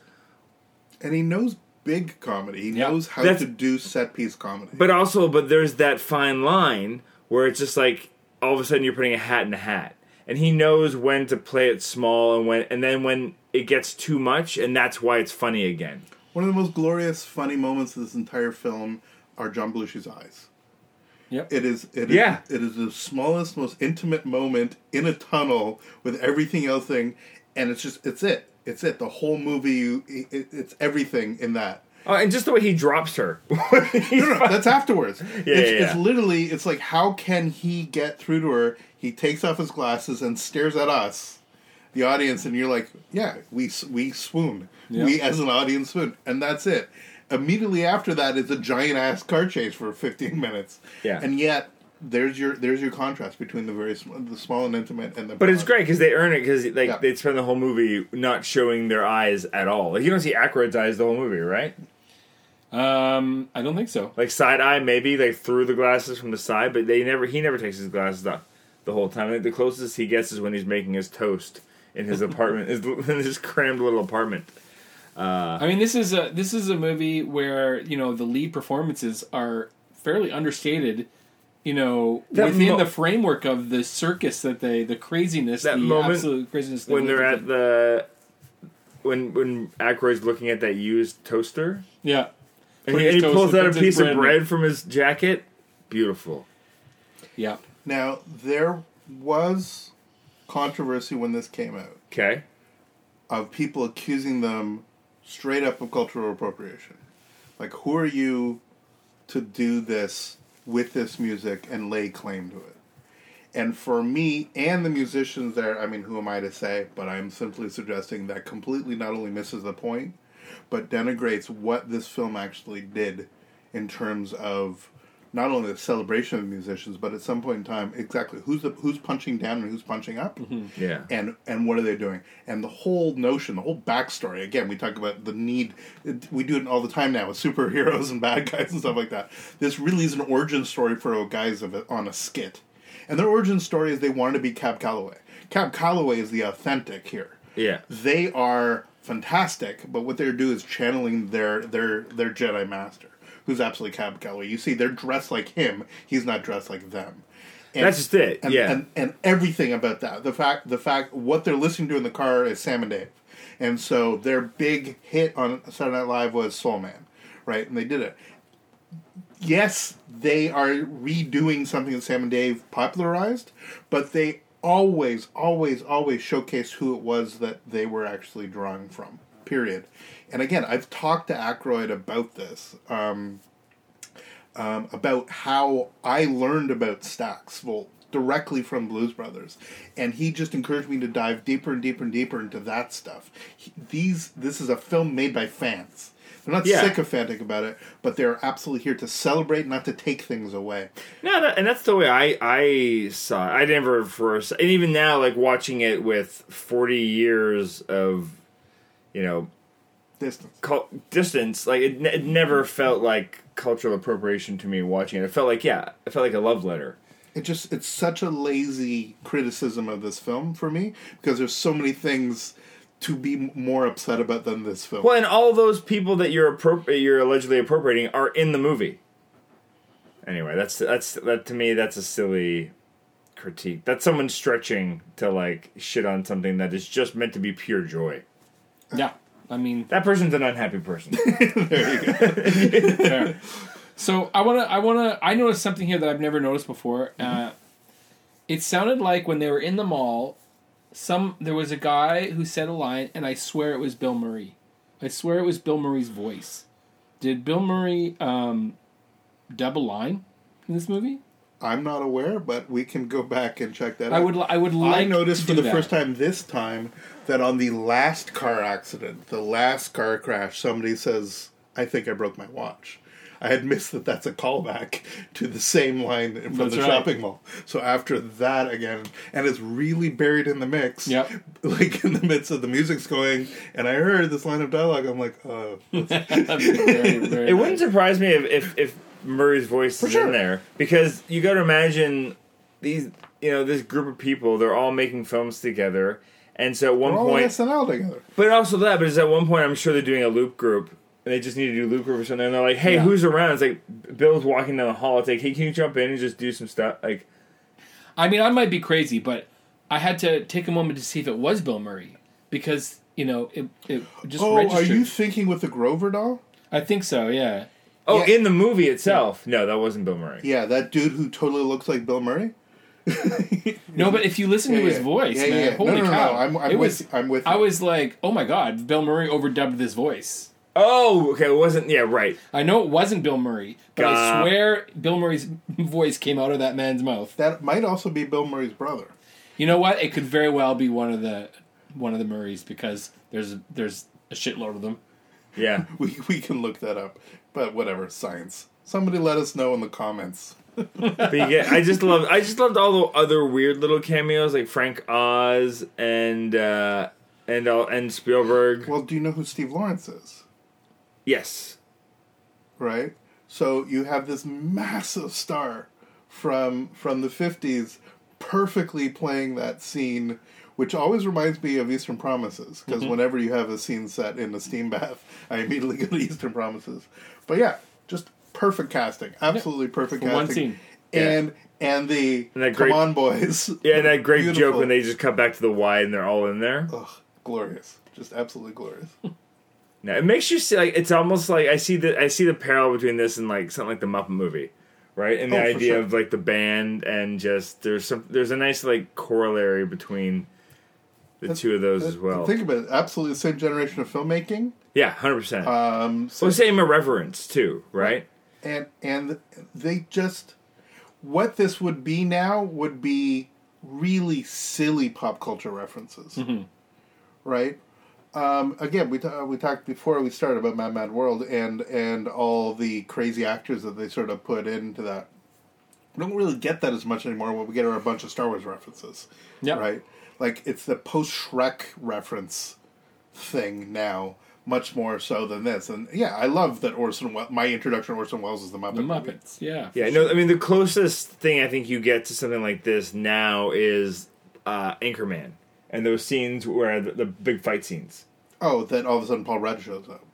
Speaker 3: and he knows big comedy. He
Speaker 2: Yeah.
Speaker 3: knows how
Speaker 1: That's-
Speaker 3: to do set piece comedy.
Speaker 1: But also, but there's that fine line where it's just like all of a sudden you're putting a hat in a hat, and he knows when to play it small and when, and then when it gets too much, and that's why it's funny again.
Speaker 3: One of the most glorious, funny moments of this entire film are John Belushi's eyes.
Speaker 2: Yep.
Speaker 3: It is. It is.
Speaker 1: Yeah.
Speaker 3: It is the smallest, most intimate moment in a tunnel with everything else thing, and it's just. It's it. It's it. The whole movie. You. It, it's everything in that.
Speaker 1: Oh, and just the way he drops her.
Speaker 3: No, no, that's afterwards. it's,
Speaker 1: yeah,
Speaker 3: it's literally. It's like how can he get through to her? He takes off his glasses and stares at us, the audience, and you're like, yeah, we we swoon.
Speaker 2: Yeah.
Speaker 3: We as an audience swoon, and that's it. Immediately after that is a giant ass car chase for 15 minutes.
Speaker 1: Yeah.
Speaker 3: and yet there's your there's your contrast between the very sm- the small and intimate and the.
Speaker 1: But it's great because they earn it because like
Speaker 3: Yeah.
Speaker 1: they spend the whole movie not showing their eyes at all. Like you don't see Aykroyd's eyes the whole movie, right?
Speaker 2: Um, I don't think so.
Speaker 1: Like side eye, maybe like through the glasses from the side, but they never. He never takes his glasses off the whole time. I think the closest he gets is when he's making his toast in his apartment, his, in his crammed little apartment.
Speaker 2: I mean, this is a this is a movie where you know the lead performances are fairly understated. You know,
Speaker 1: That
Speaker 2: within
Speaker 1: mo-
Speaker 2: the framework of the circus that they, the craziness,
Speaker 1: That
Speaker 2: the
Speaker 1: moment
Speaker 2: absolute craziness. they
Speaker 1: when they're
Speaker 2: with.
Speaker 1: at the when when Aykroyd's looking at that used toaster
Speaker 2: yeah,
Speaker 1: and he, and he pulls out a piece of
Speaker 2: bread in.
Speaker 1: bread from his jacket. Beautiful.
Speaker 2: yeah.
Speaker 3: Now there was controversy when this came out
Speaker 1: Okay.
Speaker 3: of people accusing them straight up of cultural appropriation. Like, who are you to do this with this music and lay claim to it? And for me and the musicians there, I mean, who am I to say? But I'm simply suggesting that completely not only misses the point, but denigrates what this film actually did in terms of not only the celebration of musicians, but at some point in time, exactly who's the who's punching down and who's punching up? Mm-hmm.
Speaker 1: Yeah.
Speaker 3: and and what are they doing? And the whole notion the whole backstory again we talk about the need we do it all the time now with superheroes and bad guys and stuff like that. This really is an origin story for guys of a, on a skit. And their origin story is they wanted to be cab calloway. Cab calloway is the authentic here.
Speaker 1: Yeah.
Speaker 3: they are fantastic, but what they're doing is channeling their their their Jedi master, who's absolutely Cab Calloway. You see, they're dressed like him. He's not dressed like them. And,
Speaker 1: That's just it,
Speaker 3: And,
Speaker 1: yeah.
Speaker 3: and and everything about that. The fact the fact what they're listening to in the car is Sam and Dave, and so their big hit on Saturday Night Live was Soul Man, right? And they did it. Yes, they are redoing something that Sam and Dave popularized, but they always, always, always showcased who it was that they were actually drawing from. Period. And again, I've talked to Aykroyd about this, um, um, about how I learned about Stax, well, directly from Blues Brothers, and he just encouraged me to dive deeper and deeper and deeper into that stuff. He, these, this is a film made by fans. They're not
Speaker 1: Yeah.
Speaker 3: sycophantic about it, but they're absolutely here to celebrate, not to take things away.
Speaker 1: No, that, and that's the way I I saw it. I never first, and even now, like watching it with forty years of, you know,
Speaker 3: Distance.
Speaker 1: cul- distance, like it, it never felt like cultural appropriation to me watching it. It felt like yeah, it felt like a love letter.
Speaker 3: it just it's such a lazy criticism of this film for me because there's so many things to be more upset about than this film.
Speaker 1: Well, and all those people that you're appropri- you're allegedly appropriating are in the movie. Anyway, that's that's that to me that's a silly critique. That's someone stretching to like shit on something that is just meant to be pure joy.
Speaker 2: Yeah, I mean,
Speaker 1: That person's an unhappy person. There you go.
Speaker 2: Fair. So I wanna, I wanna, I noticed something here that I've never noticed before. Uh, it sounded like when they were in the mall, some there was a guy who said a line, and I swear it was Bill Murray. I swear it was Bill Murray's voice. Did Bill Murray um, dub a line in this movie?
Speaker 3: I'm not aware, but we can go back and check that
Speaker 2: I
Speaker 3: out.
Speaker 2: would, li- I would like.
Speaker 3: I noticed
Speaker 2: to
Speaker 3: for
Speaker 2: do
Speaker 3: the
Speaker 2: that.
Speaker 3: first time this time that on the last car accident, the last car crash, somebody says, "I think I broke my watch." I had missed that that's a callback to the same line from
Speaker 2: That's
Speaker 3: the
Speaker 2: right.
Speaker 3: shopping mall. So after that again, and it's really buried in the mix.
Speaker 2: Yep.
Speaker 3: Like in the midst of the music's going, and I heard this line of dialogue. I'm like, uh,
Speaker 2: Very, very
Speaker 1: it wouldn't surprise me if if, if Murray's voice is
Speaker 3: sure.
Speaker 1: in there because you got to imagine these you know this group of people they're all making films together and so at one
Speaker 3: we're all on
Speaker 1: point
Speaker 3: SNL together.
Speaker 1: but also that but it's at one point I'm sure they're doing a loop group and they just need to do loop group or something and they're like hey
Speaker 2: Yeah.
Speaker 1: who's around it's like Bill's walking down the hall it's like hey can you jump in and just do some stuff like
Speaker 2: I mean, I might be crazy, but I had to take a moment to see if it was Bill Murray because you know it, it just
Speaker 3: Oh,
Speaker 2: registered.
Speaker 3: are you thinking with the Grover doll?
Speaker 2: I think so. Yeah.
Speaker 1: oh
Speaker 3: Yeah.
Speaker 1: in the movie itself no that wasn't Bill Murray
Speaker 3: Yeah, that dude who totally looks like Bill Murray.
Speaker 2: No, but if you listen to his
Speaker 3: yeah.
Speaker 2: voice,
Speaker 3: Yeah,
Speaker 2: man,
Speaker 3: yeah.
Speaker 2: holy
Speaker 3: No, no, no,
Speaker 2: cow!
Speaker 3: no, I'm- I'm
Speaker 2: it was.
Speaker 3: you. I'm with
Speaker 2: I
Speaker 3: you.
Speaker 2: was like, oh my god, Bill Murray overdubbed this voice.
Speaker 1: oh okay it wasn't yeah right
Speaker 2: I know it wasn't Bill Murray, but I swear Bill Murray's voice came out of that man's mouth.
Speaker 3: That might also be Bill Murray's brother.
Speaker 2: You know what? It could very well be one of the one of the Murrays because there's there's a shitload of them.
Speaker 1: yeah
Speaker 3: We we can look that up, but whatever. Science. Somebody let us know in the comments.
Speaker 1: But you get, I just love, I just loved all the other weird little cameos like Frank Oz and uh, and uh, and Spielberg.
Speaker 3: Well, do you know who Steve Lawrence is?
Speaker 1: Yes,
Speaker 3: right? So you have this massive star from from the fifties perfectly playing that scene, which always reminds me of Eastern Promises because
Speaker 2: Mm-hmm.
Speaker 3: whenever you have a scene set in a steam bath, I immediately go to Eastern Promises. But yeah, just perfect casting, absolutely perfect
Speaker 2: For
Speaker 3: casting.
Speaker 2: one scene.
Speaker 3: and and the
Speaker 1: And that
Speaker 3: come
Speaker 1: great-
Speaker 3: on boys,
Speaker 1: Yeah, and that great joke when they just cut back to the Y and they're all in there.
Speaker 3: Ugh, glorious, just absolutely glorious.
Speaker 1: No, it makes you see like it's almost like I see the I see the parallel between this and like something like the Muppet movie, right? And the
Speaker 3: Oh,
Speaker 1: idea
Speaker 3: sure.
Speaker 1: of like the band and just there's some there's a nice like corollary between the two of those as well.
Speaker 3: Think about it, absolutely the same generation of filmmaking.
Speaker 1: yeah, hundred percent.
Speaker 3: Um, so
Speaker 1: Well, same irreverence too, right?
Speaker 3: And and they just what this would be now would be really silly pop culture references, right? Um, again, we ta- we talked before we started about Mad Mad World and and all the crazy actors that they sort of put into that. We don't really get that as much anymore. What we get are a bunch of Star Wars references,
Speaker 2: Yep.
Speaker 3: right? Like it's the post Shrek reference thing now, much more so than this. And yeah, I love that Orson. Welles, my introduction to Orson Welles is the Muppet.
Speaker 2: The
Speaker 3: movie.
Speaker 2: Muppets, yeah.
Speaker 1: Yeah, no, I mean the closest thing I think you get to something like this now is uh, Anchorman and those scenes where the, the big fight scenes.
Speaker 3: Oh, that all of a sudden Paul Rudd shows up.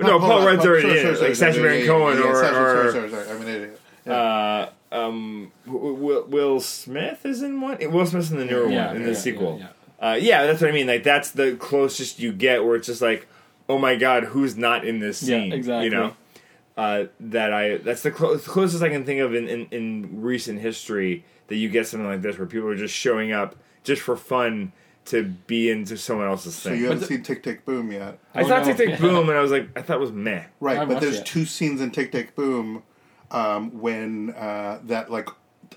Speaker 1: no,
Speaker 3: Not
Speaker 1: Paul Rudd's
Speaker 3: Rudd,
Speaker 1: already
Speaker 3: sorry,
Speaker 1: in
Speaker 3: sorry,
Speaker 1: it, like Sacha Baron
Speaker 3: yeah,
Speaker 1: Cohen
Speaker 3: yeah, yeah,
Speaker 1: or,
Speaker 3: sorry, sorry,
Speaker 1: or
Speaker 3: sorry, sorry, sorry, I'm an idiot. Yeah.
Speaker 1: uh, um, Will, Will Smith is in one. Will Smith's in the newer
Speaker 2: Yeah,
Speaker 1: one in the
Speaker 2: yeah,
Speaker 1: sequel.
Speaker 2: yeah,
Speaker 1: Uh, yeah, that's what I mean. Like that's the closest you get where it's just like, oh my god, who's not in this
Speaker 2: Yeah,
Speaker 1: scene?
Speaker 2: exactly.
Speaker 1: You know, uh, that I that's the clo- closest I can think of in, in in recent history that you get something like this where people are just showing up just for fun to be into someone else's
Speaker 3: so
Speaker 1: thing.
Speaker 3: you haven't
Speaker 2: the-
Speaker 3: seen Tick Tick Boom yet,
Speaker 1: I
Speaker 2: Oh,
Speaker 1: thought
Speaker 2: no.
Speaker 1: Tick Tick Boom, and I was like, I thought it was meh.
Speaker 3: right?
Speaker 2: I
Speaker 3: But there's
Speaker 2: it.
Speaker 3: two scenes in Tick Tick Boom um, when uh, that like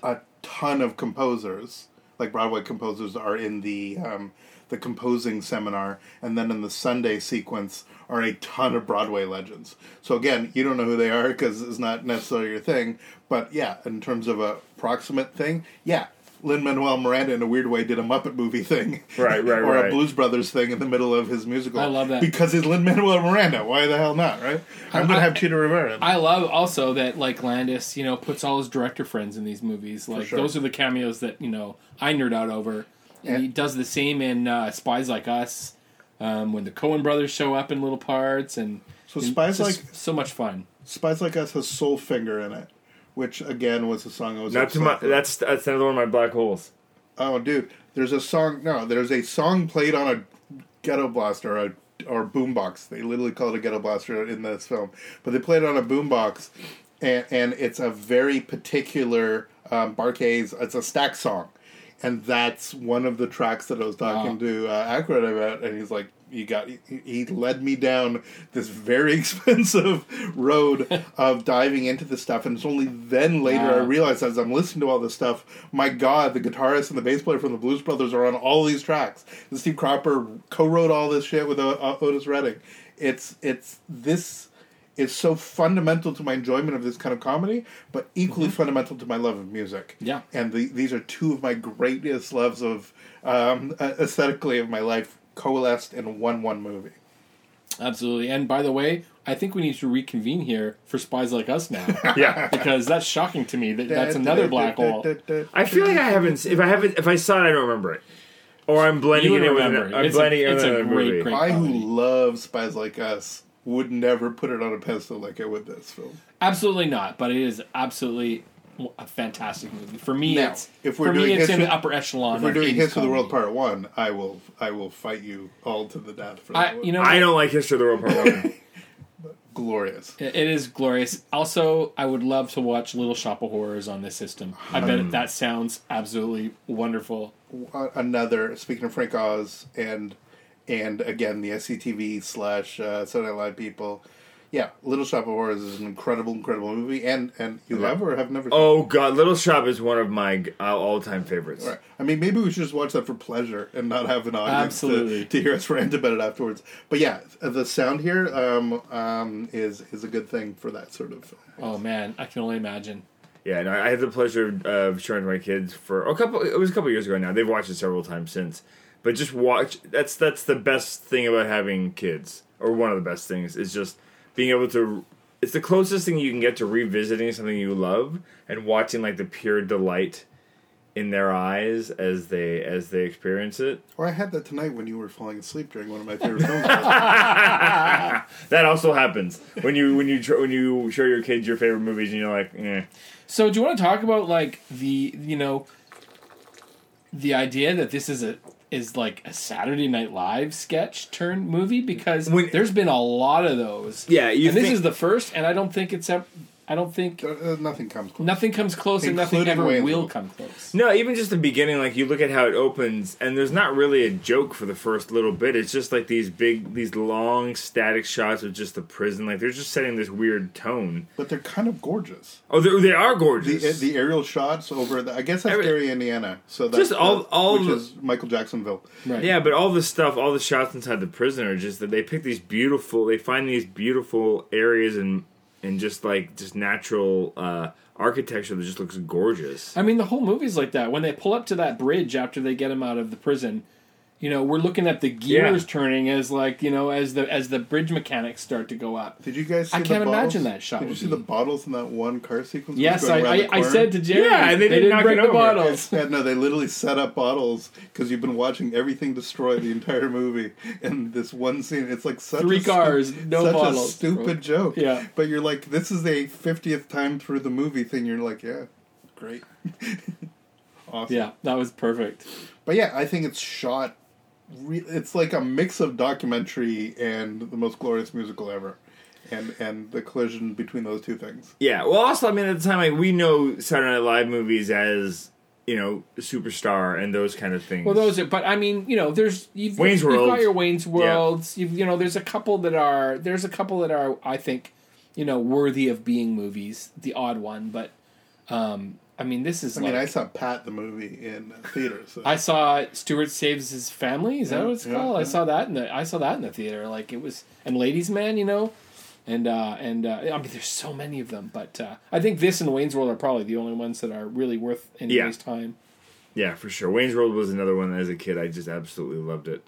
Speaker 3: a ton of composers, like Broadway composers, are in the um, the composing seminar, and then in the Sunday sequence are a ton of Broadway legends. So again, you don't know who they are because it's not necessarily your thing. But yeah, in terms of a proximate thing, yeah. Lin Manuel Miranda, in a weird way, did a Muppet movie thing,
Speaker 1: Right, right,
Speaker 3: or
Speaker 1: right.
Speaker 3: a Blues Brothers thing in the middle of his musical.
Speaker 2: I love that.
Speaker 3: because he's Lin Manuel Miranda. Why the hell not, right? I'm gonna
Speaker 2: I-
Speaker 3: have Chita Rivera.
Speaker 2: I love also that like Landis, you know, puts all his director friends in these movies. Like
Speaker 3: sure.
Speaker 2: those are the cameos that you know I nerd out over. And he does the same in uh, Spies Like Us, um, when the Coen brothers show up in little parts, and
Speaker 3: So
Speaker 2: and
Speaker 3: Spies
Speaker 2: it's
Speaker 3: Like-
Speaker 2: so much fun.
Speaker 3: Spies Like Us has Soul Finger in it, which again was a song I was
Speaker 1: Not too much. That's that's another one of my black holes.
Speaker 3: Oh, dude, there's a song. No, there's a song played on a ghetto blaster or a or boombox. They literally call it a ghetto blaster in this film, but they played it on a boombox, and and it's a very particular um, Bar-Kays. It's a Stax song, and that's one of the tracks that I was talking
Speaker 2: Wow.
Speaker 3: to uh, Aykroyd about, and he's like. You got. He, he led me down this very expensive road of diving into this stuff, and it's only then later I
Speaker 2: Wow.
Speaker 3: realized as I'm listening to all this stuff, my God, the guitarist and the bass player from the Blues Brothers are on all these tracks. And Steve Cropper co-wrote all this shit with uh, Otis Redding. It's it's this is so fundamental to my enjoyment of this kind of comedy, but equally fundamental to my love of music.
Speaker 2: Yeah.
Speaker 3: and the, these are two of my greatest loves of um, uh, aesthetically of my life coalesced in one one movie.
Speaker 2: Absolutely. And by the way, I think we need to reconvene here for Spies Like Us now.
Speaker 1: Yeah.
Speaker 2: because that's shocking to me. That that's another black hole.
Speaker 1: I feel like I haven't. If I haven't, if I saw it, I don't remember it, or I'm blending
Speaker 2: You
Speaker 1: it
Speaker 2: would
Speaker 1: in with.
Speaker 2: remember
Speaker 1: An,
Speaker 2: it.
Speaker 1: I'm
Speaker 2: It's a-
Speaker 1: blending it
Speaker 2: it's
Speaker 1: in
Speaker 2: a
Speaker 1: with another
Speaker 2: great,
Speaker 1: movie.
Speaker 2: great-
Speaker 3: I who
Speaker 2: comedy.
Speaker 3: love Spies Like Us would never put it on a pedestal like I would this film.
Speaker 2: Absolutely not, but it is absolutely a fantastic movie. For me,
Speaker 3: Now,
Speaker 2: it's
Speaker 3: if we're
Speaker 2: for me
Speaker 3: doing
Speaker 2: it's in the upper echelon.
Speaker 3: If we're doing
Speaker 2: 80s
Speaker 3: History of the World. Part One, I will I will fight you all to the death for that.
Speaker 2: I,
Speaker 3: one.
Speaker 2: you know,
Speaker 1: I don't like History of the World Part One.
Speaker 3: glorious.
Speaker 2: It it is glorious. Also, I would love to watch Little Shop of Horrors on this system. I
Speaker 3: Hmm.
Speaker 2: bet that sounds absolutely wonderful.
Speaker 3: Another speaking of Frank Oz and and again the SCTV slash uh, Saturday Night Live people. Yeah, Little Shop of Horrors is an incredible, incredible movie, and and you have or have never. Seen
Speaker 1: oh God, Little Shop is one of my uh, all-time favorites.
Speaker 3: Right. I mean, maybe we should just watch that for pleasure and not have an audience
Speaker 2: Absolutely.
Speaker 3: To, to hear us rant about it afterwards. But yeah, the sound here um, um, is is a good thing for that sort of film.
Speaker 2: Oh man, I can only imagine.
Speaker 1: Yeah, and I I had the pleasure of uh, showing to my kids for a couple. It was a couple years ago now. They've watched it several times since. But just watch. That's that's the best thing about having kids, or one of the best things is just being able to. it's the closest thing you can get to revisiting something you love and watching like the pure delight in their eyes as they as they experience it.
Speaker 3: Or I had that tonight when you were falling asleep during one of my favorite films.
Speaker 1: That also happens when you when you tr- when you show your kids your favorite movies and you're like, eh.
Speaker 2: So do you want to talk about like the you know the idea that this is a is like a Saturday Night Live sketch turned movie because
Speaker 1: When-
Speaker 2: there's been a lot of those.
Speaker 1: Yeah, you
Speaker 2: and this is the first, and I don't think it's ever. I don't think
Speaker 3: Uh, nothing comes close.
Speaker 2: nothing comes close, and nothing ever
Speaker 3: Wayne's
Speaker 2: will come close.
Speaker 1: No, even just the beginning, like you look at how it opens, and there's not really a joke for the first little bit. It's just like these big, these long static shots of just the prison. Like they're just setting this weird tone.
Speaker 3: But they're kind of gorgeous.
Speaker 1: Oh, they're, they are
Speaker 3: The
Speaker 1: gorgeous.
Speaker 3: the aerial shots over the I guess that's
Speaker 1: Every-
Speaker 3: Gary, Indiana. So that's
Speaker 1: Just all-
Speaker 3: that-
Speaker 1: all
Speaker 3: which
Speaker 1: the-
Speaker 3: is Michael Jacksonville.
Speaker 2: Right.
Speaker 1: yeah, but all the stuff, all the shots inside the prison are just that they pick these beautiful. They find these beautiful areas and and just like just natural uh, architecture that just looks gorgeous.
Speaker 2: I mean, the whole movie's like that. When they pull up to that bridge after they get him out of the prison, you know, we're looking at the gears
Speaker 1: Yeah.
Speaker 2: turning as like you know as the as the bridge mechanics start to go up.
Speaker 3: Did you guys? See
Speaker 2: I
Speaker 3: the
Speaker 2: can't
Speaker 3: bottles?
Speaker 2: imagine that shot
Speaker 3: Did you see
Speaker 2: be-
Speaker 3: the bottles in that one car sequence?
Speaker 2: Yes, I, I, I said to Jerry,
Speaker 1: Yeah, and they didn't knock
Speaker 2: break the bottles.
Speaker 3: Yeah, no, they literally set up bottles because you've been watching everything destroy the entire movie, and this one scene, it's like such
Speaker 2: Three
Speaker 3: a stu-
Speaker 2: cars, no
Speaker 3: such
Speaker 2: bottles,
Speaker 3: a stupid
Speaker 2: bro.
Speaker 3: joke.
Speaker 2: Yeah.
Speaker 3: but you're like, this is a fiftieth time through the movie thing. You're like, yeah, great, awesome.
Speaker 2: Yeah, that was perfect.
Speaker 3: But yeah, I think it's shot. Re- it's like a mix of documentary and the most glorious musical ever, and and the collision between those two things.
Speaker 1: Yeah. Well, also, I mean, at the time, like we know Saturday Night Live movies as you know superstar and those kind of things.
Speaker 2: Well, those are, but I mean, you know, there's you've,
Speaker 1: Wayne's
Speaker 2: you've
Speaker 1: World.
Speaker 2: got your Wayne's Worlds. You've, you know, there's a couple that are there's a couple that are I think, you know, worthy of being movies. The odd one, but um, I mean, this is
Speaker 3: I
Speaker 2: like
Speaker 3: mean, I saw Pat the movie in theaters. So.
Speaker 2: I saw Stuart saves his family. Is that
Speaker 3: Yeah,
Speaker 2: what it's
Speaker 3: yeah,
Speaker 2: called? I saw that in the I saw that in the theater. Like it was and Ladies Man, you know, and uh, and uh, I mean, there's so many of them, but uh, I think this and Wayne's World are probably the only ones that are really worth anybody's time.
Speaker 1: yeah, for sure. Wayne's World was another one. As a kid, I just absolutely loved it.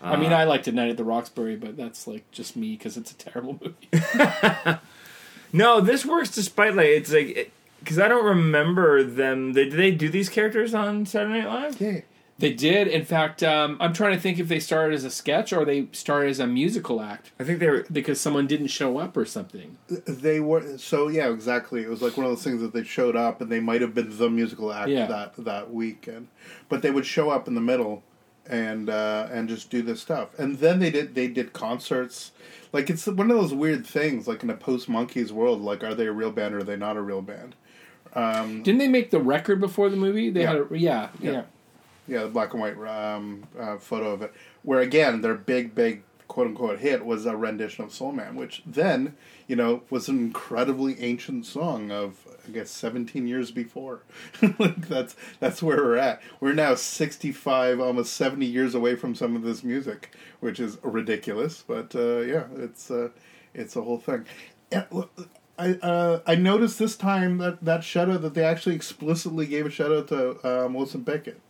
Speaker 2: I mean,
Speaker 1: Uh,
Speaker 2: I liked it Night at the Roxbury, but that's like just me because it's a terrible movie.
Speaker 1: No, this works despite like it's like because I don't remember them. They, did they do these characters on Saturday Night Live?
Speaker 3: yeah.
Speaker 2: they did, in fact. Um, I'm trying to think if they started as a sketch or they started as a musical act
Speaker 1: I think they were.
Speaker 2: because someone didn't show up or something.
Speaker 3: They were so yeah, exactly. It was like one of those things that they showed up and they might have been the musical act
Speaker 2: Yeah.
Speaker 3: that that weekend, but they would show up in the middle and uh, and just do this stuff. And then they did they did concerts. Like it's one of those weird things, like in a post Monkees world. Like, are they a real band or are they not a real band?
Speaker 2: Didn't they make the record before the movie? They had a yeah, yeah.
Speaker 3: Yeah. Yeah, the black and white um, uh, photo of it. Where again, their big, big quote unquote hit was a rendition of Soul Man, which then, you know, was an incredibly ancient song of I guess seventeen years before. like that's that's where we're at. We're now sixty five, almost seventy years away from some of this music, which is ridiculous. But uh, yeah, it's uh, it's a whole thing. Yeah, look, I uh, I noticed this time that that shout out that they actually explicitly gave a shout out to um, Wilson Pickett,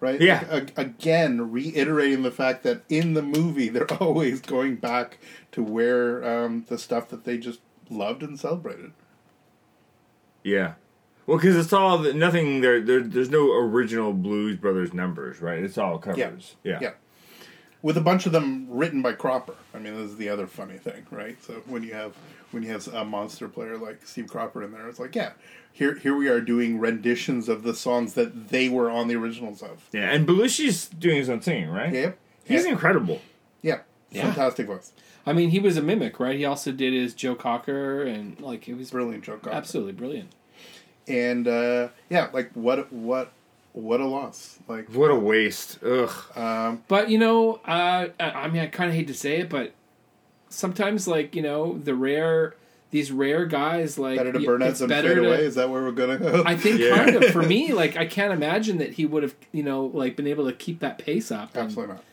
Speaker 3: right?
Speaker 1: Yeah.
Speaker 3: Like, a- again, reiterating the fact that in the movie they're always going back to where um, the stuff that they just loved and celebrated.
Speaker 1: Yeah. Well, because it's all the, nothing. There, there, there's no original Blues Brothers numbers, right? It's all covers. Yeah.
Speaker 3: Yeah. With a bunch of them written by Cropper. I mean, this is the other funny thing, right? So when you have when you have a monster player like Steve Cropper in there, it's like, yeah, here here we are doing renditions of the songs that they were on the originals of.
Speaker 1: Yeah, and Belushi's doing his own singing, right?
Speaker 3: Yep.
Speaker 1: He's
Speaker 3: yeah.
Speaker 1: incredible.
Speaker 3: yeah.
Speaker 2: Yeah.
Speaker 3: Fantastic voice.
Speaker 2: I mean, he was a mimic, right? He also did his Joe Cocker, and like it was
Speaker 3: Brilliant Joe Cocker,
Speaker 2: absolutely brilliant.
Speaker 3: And uh, yeah, like what what what a loss. Like
Speaker 1: What a waste. Ugh.
Speaker 3: um,
Speaker 2: But you know, uh, I, I mean, I kind of hate to say it, but sometimes, like you know, the rare these rare guys, like
Speaker 3: better to
Speaker 2: y-
Speaker 3: burn out
Speaker 2: some
Speaker 3: than
Speaker 2: better
Speaker 3: fade
Speaker 2: to-
Speaker 3: away. Is that where we're gonna go?
Speaker 2: I think
Speaker 1: Yeah.
Speaker 2: kind of for me, like I can't imagine that he would have, you know, like been able to keep that pace up. And,
Speaker 3: Absolutely not.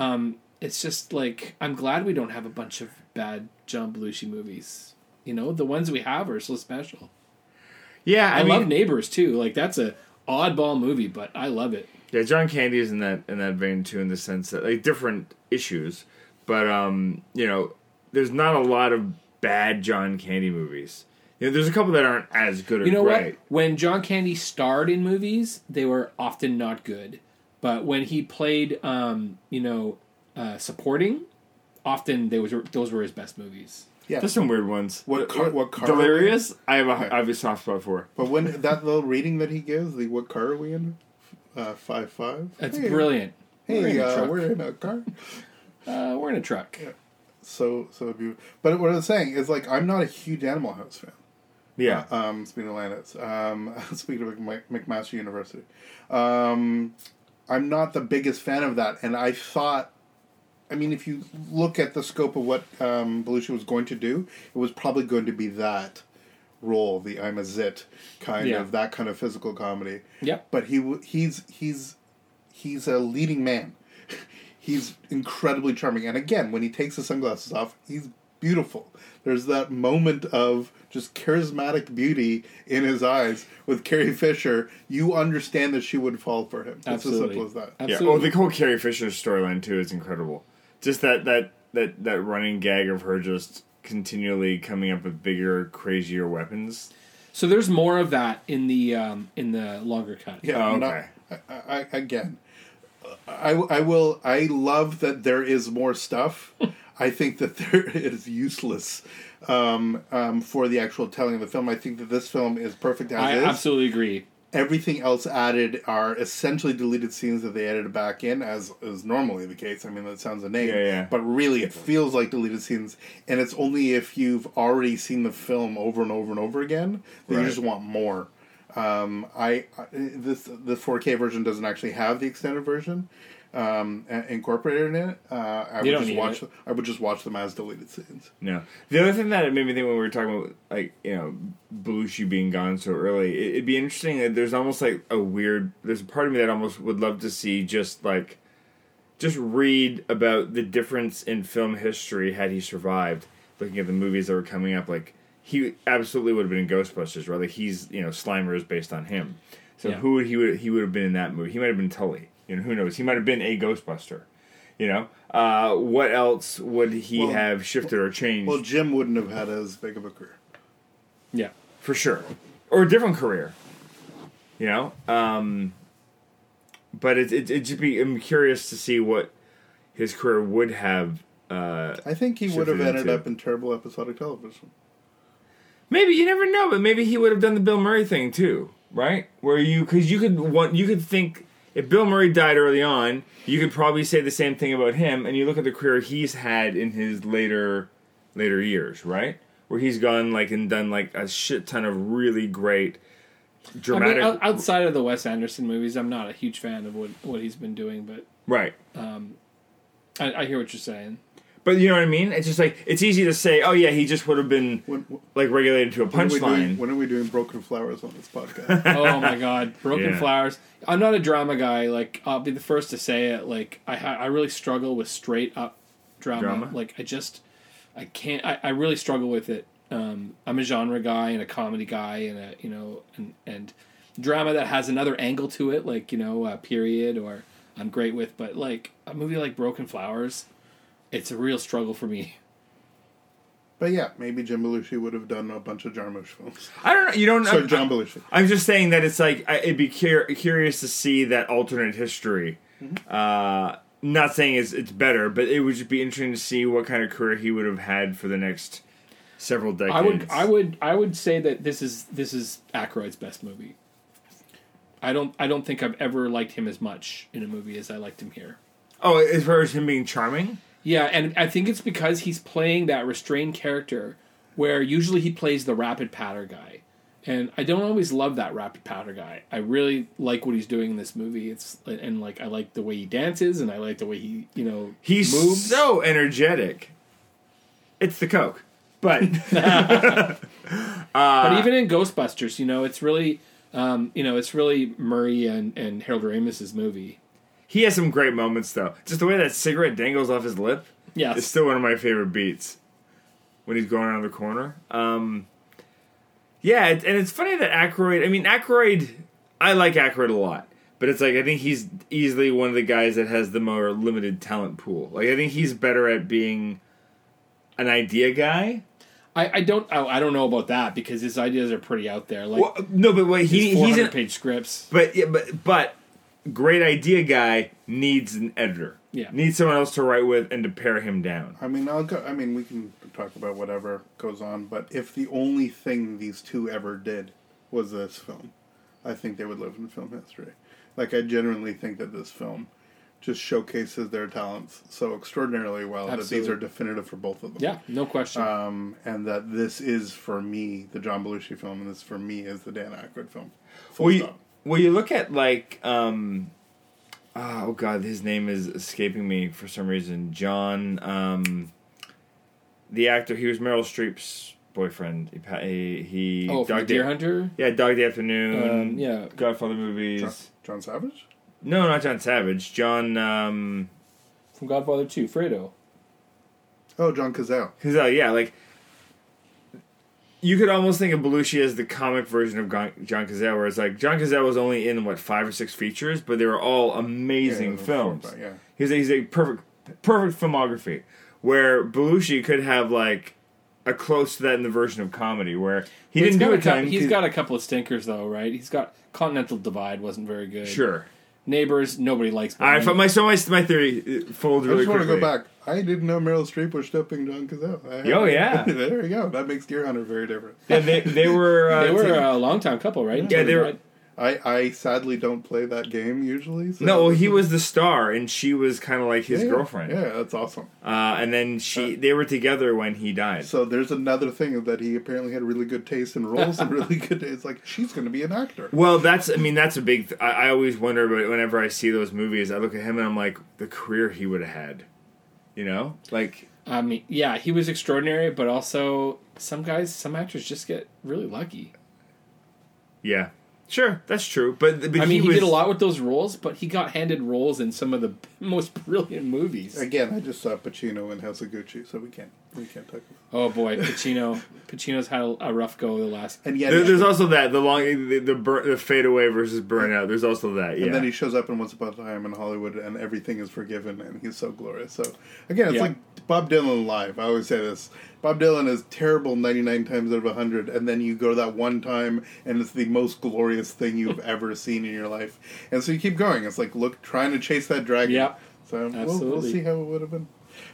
Speaker 2: Um, it's just like I'm glad we don't have a bunch of bad John Belushi movies. You know, the ones we have are so special.
Speaker 1: Yeah,
Speaker 2: I,
Speaker 1: I, mean,
Speaker 2: love Neighbors too. Like that's a oddball movie, but I love it.
Speaker 1: Yeah, John Candy is in that in that vein too, in the sense that like different issues, but um, you know, there's not a lot of bad John Candy movies. You know, there's a couple that aren't as good or
Speaker 2: You know
Speaker 1: great.
Speaker 2: what? When John Candy starred in movies, they were often not good. But when he played, um, you know, uh, supporting, often they was those were his best movies.
Speaker 3: Yeah.
Speaker 1: There's some weird ones.
Speaker 3: What car- what car-
Speaker 1: Delirious? I have a I have a soft spot for.
Speaker 3: But when that little reading that he gives, the what car are we in? Uh, five five.
Speaker 2: That's
Speaker 3: Hey,
Speaker 2: brilliant.
Speaker 3: Hey,
Speaker 2: we're in a
Speaker 3: uh, we're in a car.
Speaker 2: Uh, we're in a truck.
Speaker 3: So so beautiful. But what I was saying is like I'm not a huge Animal House fan.
Speaker 1: Yeah.
Speaker 3: Um, speaking of Landis, um, speaking of McMaster University, um, I'm not the biggest fan of that, and I thought. I mean, if you look at the scope of what um, Belushi was going to do, it was probably going to be that role, the I'm a zit kind
Speaker 2: Yeah.
Speaker 3: of that kind of physical comedy.
Speaker 2: Yep.
Speaker 3: But he he's he's he's a leading man. He's incredibly charming, and again, when he takes the sunglasses off, he's beautiful. There's that moment of just charismatic beauty in his eyes with Carrie Fisher. You understand that she would fall for him. It's as
Speaker 2: Absolutely.
Speaker 3: simple as that.
Speaker 1: Yeah. Oh, the whole Carrie Fisher storyline too is incredible. Just that that that that running gag of her just continually coming up with bigger, crazier weapons.
Speaker 2: So there's more of that in the um, in the longer cut.
Speaker 3: Yeah,
Speaker 1: Oh, okay.
Speaker 3: not- I, I, again, I, I will. I love that there is more stuff. I think that there is useless um, um, for the actual telling of the film. I think that this film is perfect as
Speaker 2: I
Speaker 3: is.
Speaker 2: absolutely agree.
Speaker 3: Everything else added are essentially deleted scenes that they edited back in, as is normally the case. I mean, that sounds a name,
Speaker 1: Yeah, yeah.
Speaker 3: but really, it feels like deleted scenes, and it's only if you've already seen the film over and over and over again that
Speaker 1: Right.
Speaker 3: you just want more. Um, I, I this the 4K version doesn't actually have the extended version um, incorporated in it. Uh, I would
Speaker 2: don't
Speaker 3: just watch.
Speaker 2: it.
Speaker 3: I would just watch them as deleted scenes.
Speaker 1: No. The other thing that it made me think when we were talking about like you know Belushi being gone so early, it, it'd be interesting. There's almost like a weird. There's a part of me that almost would love to see just like just read about the difference in film history had he survived. Looking at the movies that were coming up, like he absolutely would have been in Ghostbusters, rather he's you know Slimer is based on him. So
Speaker 2: Yeah.
Speaker 1: who would he would he would have been in that movie? He might have been Tully. You know who knows? He might have been a Ghostbuster. You know, uh, what else would he
Speaker 3: Well-
Speaker 1: have shifted or changed?
Speaker 3: Well, Jim wouldn't have had as big of a career.
Speaker 2: Yeah.
Speaker 1: for sure, or a different career. You know, um, but it it it just be. I'm curious to see what his career would have. Uh,
Speaker 3: I think he would have ended
Speaker 1: into-
Speaker 3: up in terrible episodic television.
Speaker 1: Maybe you never know, but maybe he would have done the Bill Murray thing too, right? Where you because you could want you could think if Bill Murray died early on, you could probably say the same thing about him, and you look at the career he's had in his later later years, right? Where he's gone like and done like a shit ton of really great
Speaker 2: I
Speaker 1: dramatic
Speaker 2: mean, outside of the Wes Anderson movies, I'm not a huge fan of what, what he's been doing, but
Speaker 1: right.
Speaker 2: Um, I, I hear what you're saying.
Speaker 1: But you know what I mean? It's just like it's easy to say, "Oh yeah, he just would have been
Speaker 3: When,
Speaker 1: like regulated to a
Speaker 3: when, are we doing,
Speaker 1: punchline."
Speaker 3: when are we doing Broken Flowers on this podcast?
Speaker 2: oh my god, Broken
Speaker 1: Yeah.
Speaker 2: Flowers. I'm not a drama guy. Like I'll be the first to say it. Like I ha- I really struggle with straight up drama.
Speaker 1: Drama?
Speaker 2: Like I just I can't. I, I really struggle with it. Um, I'm a genre guy and a comedy guy and a you know and and drama that has another angle to it, like you know, uh, period or I'm great with. But like a movie like Broken Flowers, it's a real struggle for me.
Speaker 3: but yeah, maybe Jim Belushi would have done a bunch of Jarmusch films.
Speaker 1: I don't know. You don't.
Speaker 3: Sorry,
Speaker 1: I'm,
Speaker 3: John Belushi.
Speaker 1: I'm just saying that it's like I, it'd be cur- curious to see that alternate history. Uh, not saying it's it's better, but it would just be interesting to see what kind of career he would have had for the next several decades.
Speaker 2: I would I would I would say that this is this is Aykroyd's best movie. I don't I don't think I've ever liked him as much in a movie as I liked him here.
Speaker 1: Oh, as far as him being charming.
Speaker 2: Yeah, and I think it's because he's playing that restrained character where usually he plays the rapid patter guy. And I don't always love that rapid powder guy. I really like what he's doing in this movie. It's and like I like the way he dances and I like the way he, you know,
Speaker 1: He's
Speaker 2: moves.
Speaker 1: so energetic. It's the coke, but
Speaker 2: but even in Ghostbusters, you know, it's really um, you know, it's really Murray and, and Harold Ramis's movie.
Speaker 1: He has some great moments though. Just the way that cigarette dangles off his lip.
Speaker 2: Yes.
Speaker 1: It's still one of my favorite beats when he's going around the corner. Um, yeah, it, and it's funny that Aykroyd. I mean, Aykroyd. I like Aykroyd a lot, but it's like I think he's easily one of the guys that has the more limited talent pool. Like I think he's better at being an idea guy.
Speaker 2: I, I don't I, I don't know about that because his ideas are pretty out there. Like
Speaker 1: Well, no, but wait, he, he's
Speaker 2: 400
Speaker 1: an,
Speaker 2: page scripts.
Speaker 1: but yeah, but but great idea guy needs an editor.
Speaker 2: Yeah.
Speaker 1: needs someone else to write with and to pare him down.
Speaker 3: I mean, I'll go. I mean, we can talk about whatever goes on, but if the only thing these two ever did was this film, I think they would live in film history. Like, I genuinely think that this film just showcases their talents so extraordinarily well that these are definitive for both of them.
Speaker 2: Yeah, no question.
Speaker 3: Um, and that this is for me the John Belushi film, and this for me is the Dan Aykroyd film. Full
Speaker 1: Well, you,
Speaker 3: stop.
Speaker 1: Well, you look at like, um, ah, oh god, his name is escaping me for some reason. John, um, the actor, he was Meryl Streep's boyfriend. He, pa- he, he
Speaker 2: oh, from
Speaker 1: Dog
Speaker 2: Deer
Speaker 1: Day-
Speaker 2: Hunter.
Speaker 1: Yeah, Dog Day Afternoon.
Speaker 2: Um, yeah.
Speaker 1: Godfather movies.
Speaker 3: John, John Savage.
Speaker 1: No, not John Savage. John, um,
Speaker 2: From Godfather Two, Fredo.
Speaker 3: Oh, John Cazale.
Speaker 1: Cause uh, yeah, like you could almost think of Belushi as the comic version of John Cazale, where it's like John Cazale was only in what five or six features, but they were all amazing
Speaker 3: Yeah,
Speaker 1: films.
Speaker 3: four, yeah.
Speaker 1: He's a, he's a perfect perfect filmography. Where Belushi could have like a close to that in the version of comedy, where he
Speaker 2: He's
Speaker 1: didn't do
Speaker 2: a
Speaker 1: a
Speaker 2: couple,
Speaker 1: ton.
Speaker 2: He's
Speaker 1: 'cause-
Speaker 2: got a couple of stinkers though, right? He's got Continental Divide wasn't very good.
Speaker 1: sure.
Speaker 2: Neighbors, nobody likes.
Speaker 1: All right,
Speaker 2: Bernie.
Speaker 1: my so my my theory uh, folds
Speaker 3: I just want to go back. I didn't know Meryl Streep was stepping John Cazale. I-
Speaker 1: Oh, yeah.
Speaker 3: there you go. That makes Deer Hunter very different.
Speaker 1: Yeah, they they were uh,
Speaker 2: they were a long time couple, right?
Speaker 1: Yeah, they were-
Speaker 3: I, I sadly don't play that game usually. So
Speaker 1: no, well, he was the star, and she was kind of like his
Speaker 3: Yeah,
Speaker 1: girlfriend.
Speaker 3: Yeah, that's awesome.
Speaker 1: Uh, and then she, they were together when he died.
Speaker 3: So there's another thing that he apparently had really good taste in roles and really good. It's like she's going to be an actor.
Speaker 1: Well, that's, I mean, that's a big. Th- I, I always wonder, but whenever I see those movies, I look at him and I'm like, the career he would have had. You know, like
Speaker 2: I mean, yeah, he was extraordinary, but also some guys, some actors just get really lucky.
Speaker 1: yeah, sure, that's true. But, but
Speaker 2: I mean, he,
Speaker 1: was,
Speaker 2: did a lot with those roles, but he got handed roles in some of the most brilliant movies.
Speaker 3: Again, I just saw Pacino in House of Gucci, so we can't we can't talk. About
Speaker 2: Oh boy, Pacino. Pacino's had a, a rough go the last.
Speaker 3: And yet,
Speaker 1: There, there's also that the long the the, bur- the fade away versus burnout. There's also that. Yeah.
Speaker 3: And then he shows up in Once Upon a Time in Hollywood, and everything is forgiven, and he's so glorious. So again, it's
Speaker 2: Yeah.
Speaker 3: like Bob Dylan live. I always say this: Bob Dylan is terrible ninety nine times out of hundred, and then you go to that one time, and it's the most glorious thing you've ever seen in your life. And so you keep going. It's like look, trying to chase that dragon.
Speaker 2: Yeah.
Speaker 3: So we'll, we'll see how it would have been.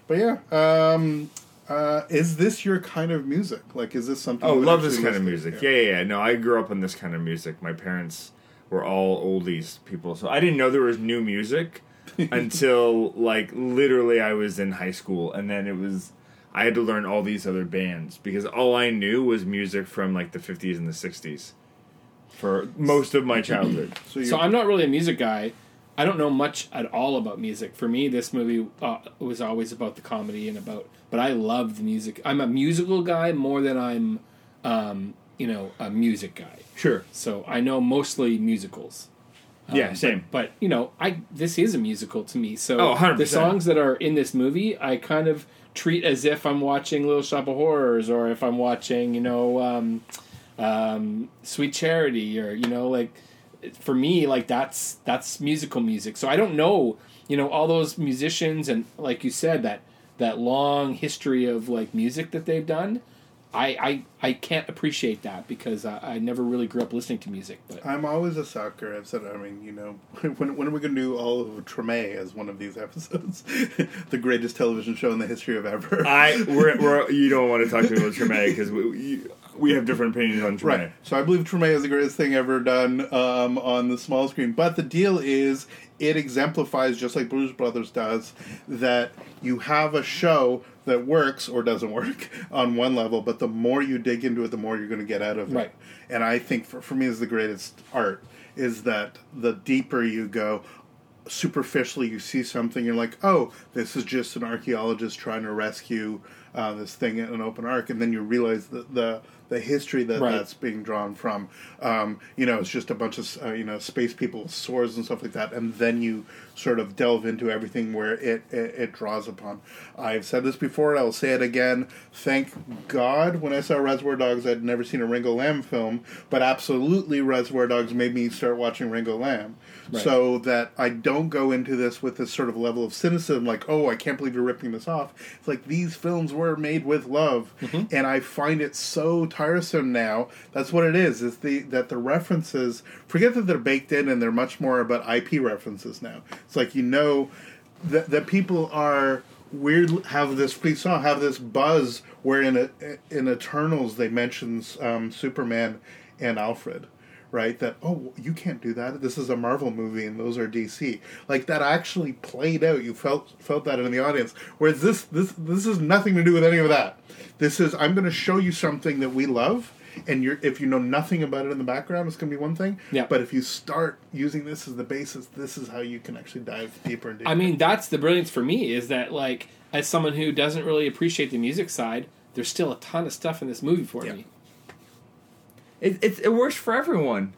Speaker 3: But yeah, um, uh, is this your kind of music? Like, is this something?
Speaker 1: Oh, love this kind of music. Yeah. yeah, yeah. No, I grew up on this kind of music. My parents were all oldies people, so I didn't know there was new music until like literally I was in high school, and then it was I had to learn all these other bands because all I knew was music from like the fifties and the sixties for most of my childhood.
Speaker 3: So,
Speaker 2: So I'm not really a music guy. I don't know much at all about music. For me, this movie uh, was always about the comedy and about. But I love the music. I'm a musical guy more than I'm, um, you know, a music guy.
Speaker 1: Sure.
Speaker 2: So I know mostly musicals.
Speaker 1: Yeah,
Speaker 2: Um,
Speaker 1: same.
Speaker 2: But, you know, I this is a musical to me. So
Speaker 1: Oh, 100%.
Speaker 2: the songs that are in this movie, I kind of treat as if I'm watching Little Shop of Horrors or if I'm watching, you know, um, um, Sweet Charity or you know, like for me, like that's that's musical music. So I don't know, you know, all those musicians and like you said that that long history of like music that they've done. I, I, I can't appreciate that because I, I never really grew up listening to music. But
Speaker 3: I'm always a sucker. I've said, I mean, you know, when, when are we going to do all of Treme as one of these episodes? the greatest television show in the history of ever.
Speaker 1: I we're, we're you don't want to talk to me about Treme because we, you, we have different opinions on Treme.
Speaker 3: Right. So I believe Treme is the greatest thing ever done um, on the small screen. But the deal is, it exemplifies, just like Blues Brothers does, that you have a show that works or doesn't work on one level, but the more you dig into it, the more you're going to get out of it.
Speaker 2: Right.
Speaker 3: And I think for, for me, is the greatest art is that the deeper you go, superficially you see something, you're like, oh, this is just an archaeologist trying to rescue uh, this thing in an open arc, and then you realize the the, the history that
Speaker 2: Right.
Speaker 3: that's being drawn from. Um, you know, it's just a bunch of uh, you know space people with swords and stuff like that, and then you sort of delve into everything where it, it it draws upon. I've said this before, I'll say it again. Thank God, when I saw Reservoir Dogs, I'd never seen a Ringo Lam film, but absolutely, Reservoir Dogs made me start watching Ringo Lam,
Speaker 2: Right.
Speaker 3: so that I don't go into this with this sort of level of cynicism, like, oh, I can't believe you're ripping this off. It's like these films were made with love, and I find it so tiresome now. That's what it is. Is the that the references forget that they're baked in and they're much more about IP references now. It's like you know that that people are weird have this we saw have this buzz where in a, in Eternals they mentions um, Superman and Alfred right that oh you can't do that. This is a Marvel movie and those are DC like that actually played out. You felt felt that in the audience. Whereas this this this has nothing to do with any of that. This is I'm going to show you something that we love and you're if you know nothing about it in the background it's going to be one thing.
Speaker 2: Yeah.
Speaker 3: but if you start using this as the basis this is how you can actually dive deeper and deeper.
Speaker 2: I mean, that's the brilliance for me is that like as someone who doesn't really appreciate the music side, there's still a ton of stuff in this movie for
Speaker 1: Yeah.
Speaker 2: me.
Speaker 1: It, it, it works for everyone.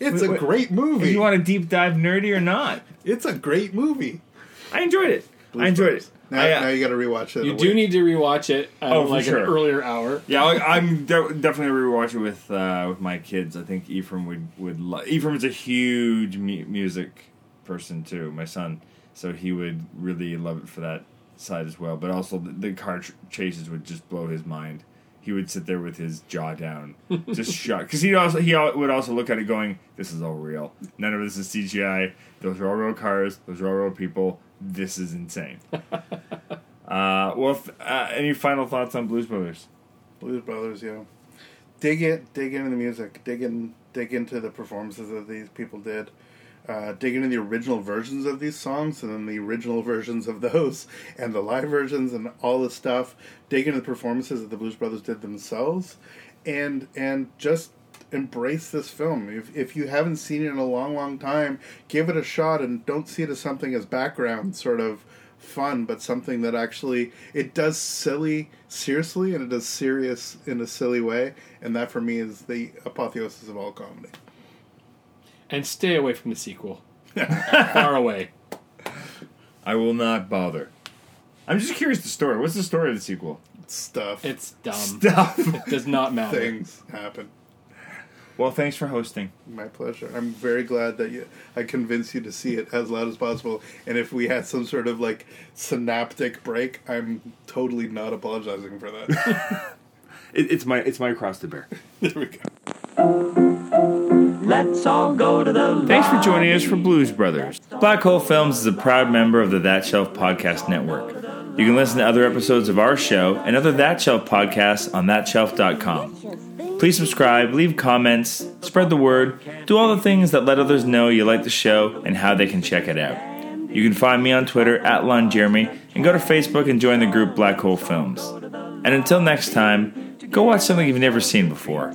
Speaker 3: it's a
Speaker 1: Wait,
Speaker 3: great
Speaker 1: If
Speaker 3: movie
Speaker 1: you want to deep dive nerdy or not.
Speaker 3: It's a great movie.
Speaker 1: I enjoyed it. I enjoyed it.
Speaker 3: Now,
Speaker 1: I, uh,
Speaker 3: now you got to rewatch it.
Speaker 2: You do
Speaker 3: week.
Speaker 2: need to rewatch it at
Speaker 1: Oh, for
Speaker 2: like
Speaker 1: sure.
Speaker 2: an earlier hour.
Speaker 1: Yeah, I- I'm de- definitely rewatch it with uh, with my kids. I think Ephraim would would lo- Ephraim is a huge mu- music person too. My son, so he would really love it for that side as well. But also the, the car ch- chases would just blow his mind. He would sit there with his jaw down, just shocked. Because he also he would also look at it going, "This is all real. None of this is CGI. Those are all real cars. Those are all real people. This is insane." uh, well, if, uh, any final thoughts on Blues Brothers?
Speaker 3: Blues Brothers, yeah. Dig it, dig into the music, dig in, dig into the performances that these people did. Uh, dig into the original versions of these songs and then the original versions of those and the live versions and all the stuff. Dig into the performances that the Blues Brothers did themselves, and and just embrace this film. If if you haven't seen it in a long, long time, give it a shot and don't see it as something as background sort of fun, but something that actually it does silly seriously and it does serious in a silly way, and that for me is the apotheosis of all comedy.
Speaker 2: And stay away from the sequel. Far away.
Speaker 1: I will not bother. I'm just curious the story. What's the story of the sequel?
Speaker 3: Stuff,
Speaker 2: It's dumb.
Speaker 1: Stuff.
Speaker 2: It does not matter.
Speaker 3: things happen.
Speaker 1: well, thanks for hosting.
Speaker 3: My pleasure. I'm very glad that you, I convinced you to see it as loud as possible. And if we had some sort of like synaptic break, I'm totally not apologizing for that.
Speaker 1: It, it's my it's my cross to bear.
Speaker 3: there we go.
Speaker 4: Let's all go to the
Speaker 1: Thanks for joining us for Blues Brothers. Black Hole Films is a proud member of the That Shelf Podcast Network. You can listen to other episodes of our show and other That Shelf podcasts on thatshelf.com. Please subscribe, leave comments, spread the word, do all the things that let others know you like the show and how they can check it out. You can find me on Twitter at Lon Jeremy and go to Facebook and join the group Black Hole Films. And until next time, go watch something you've never seen before.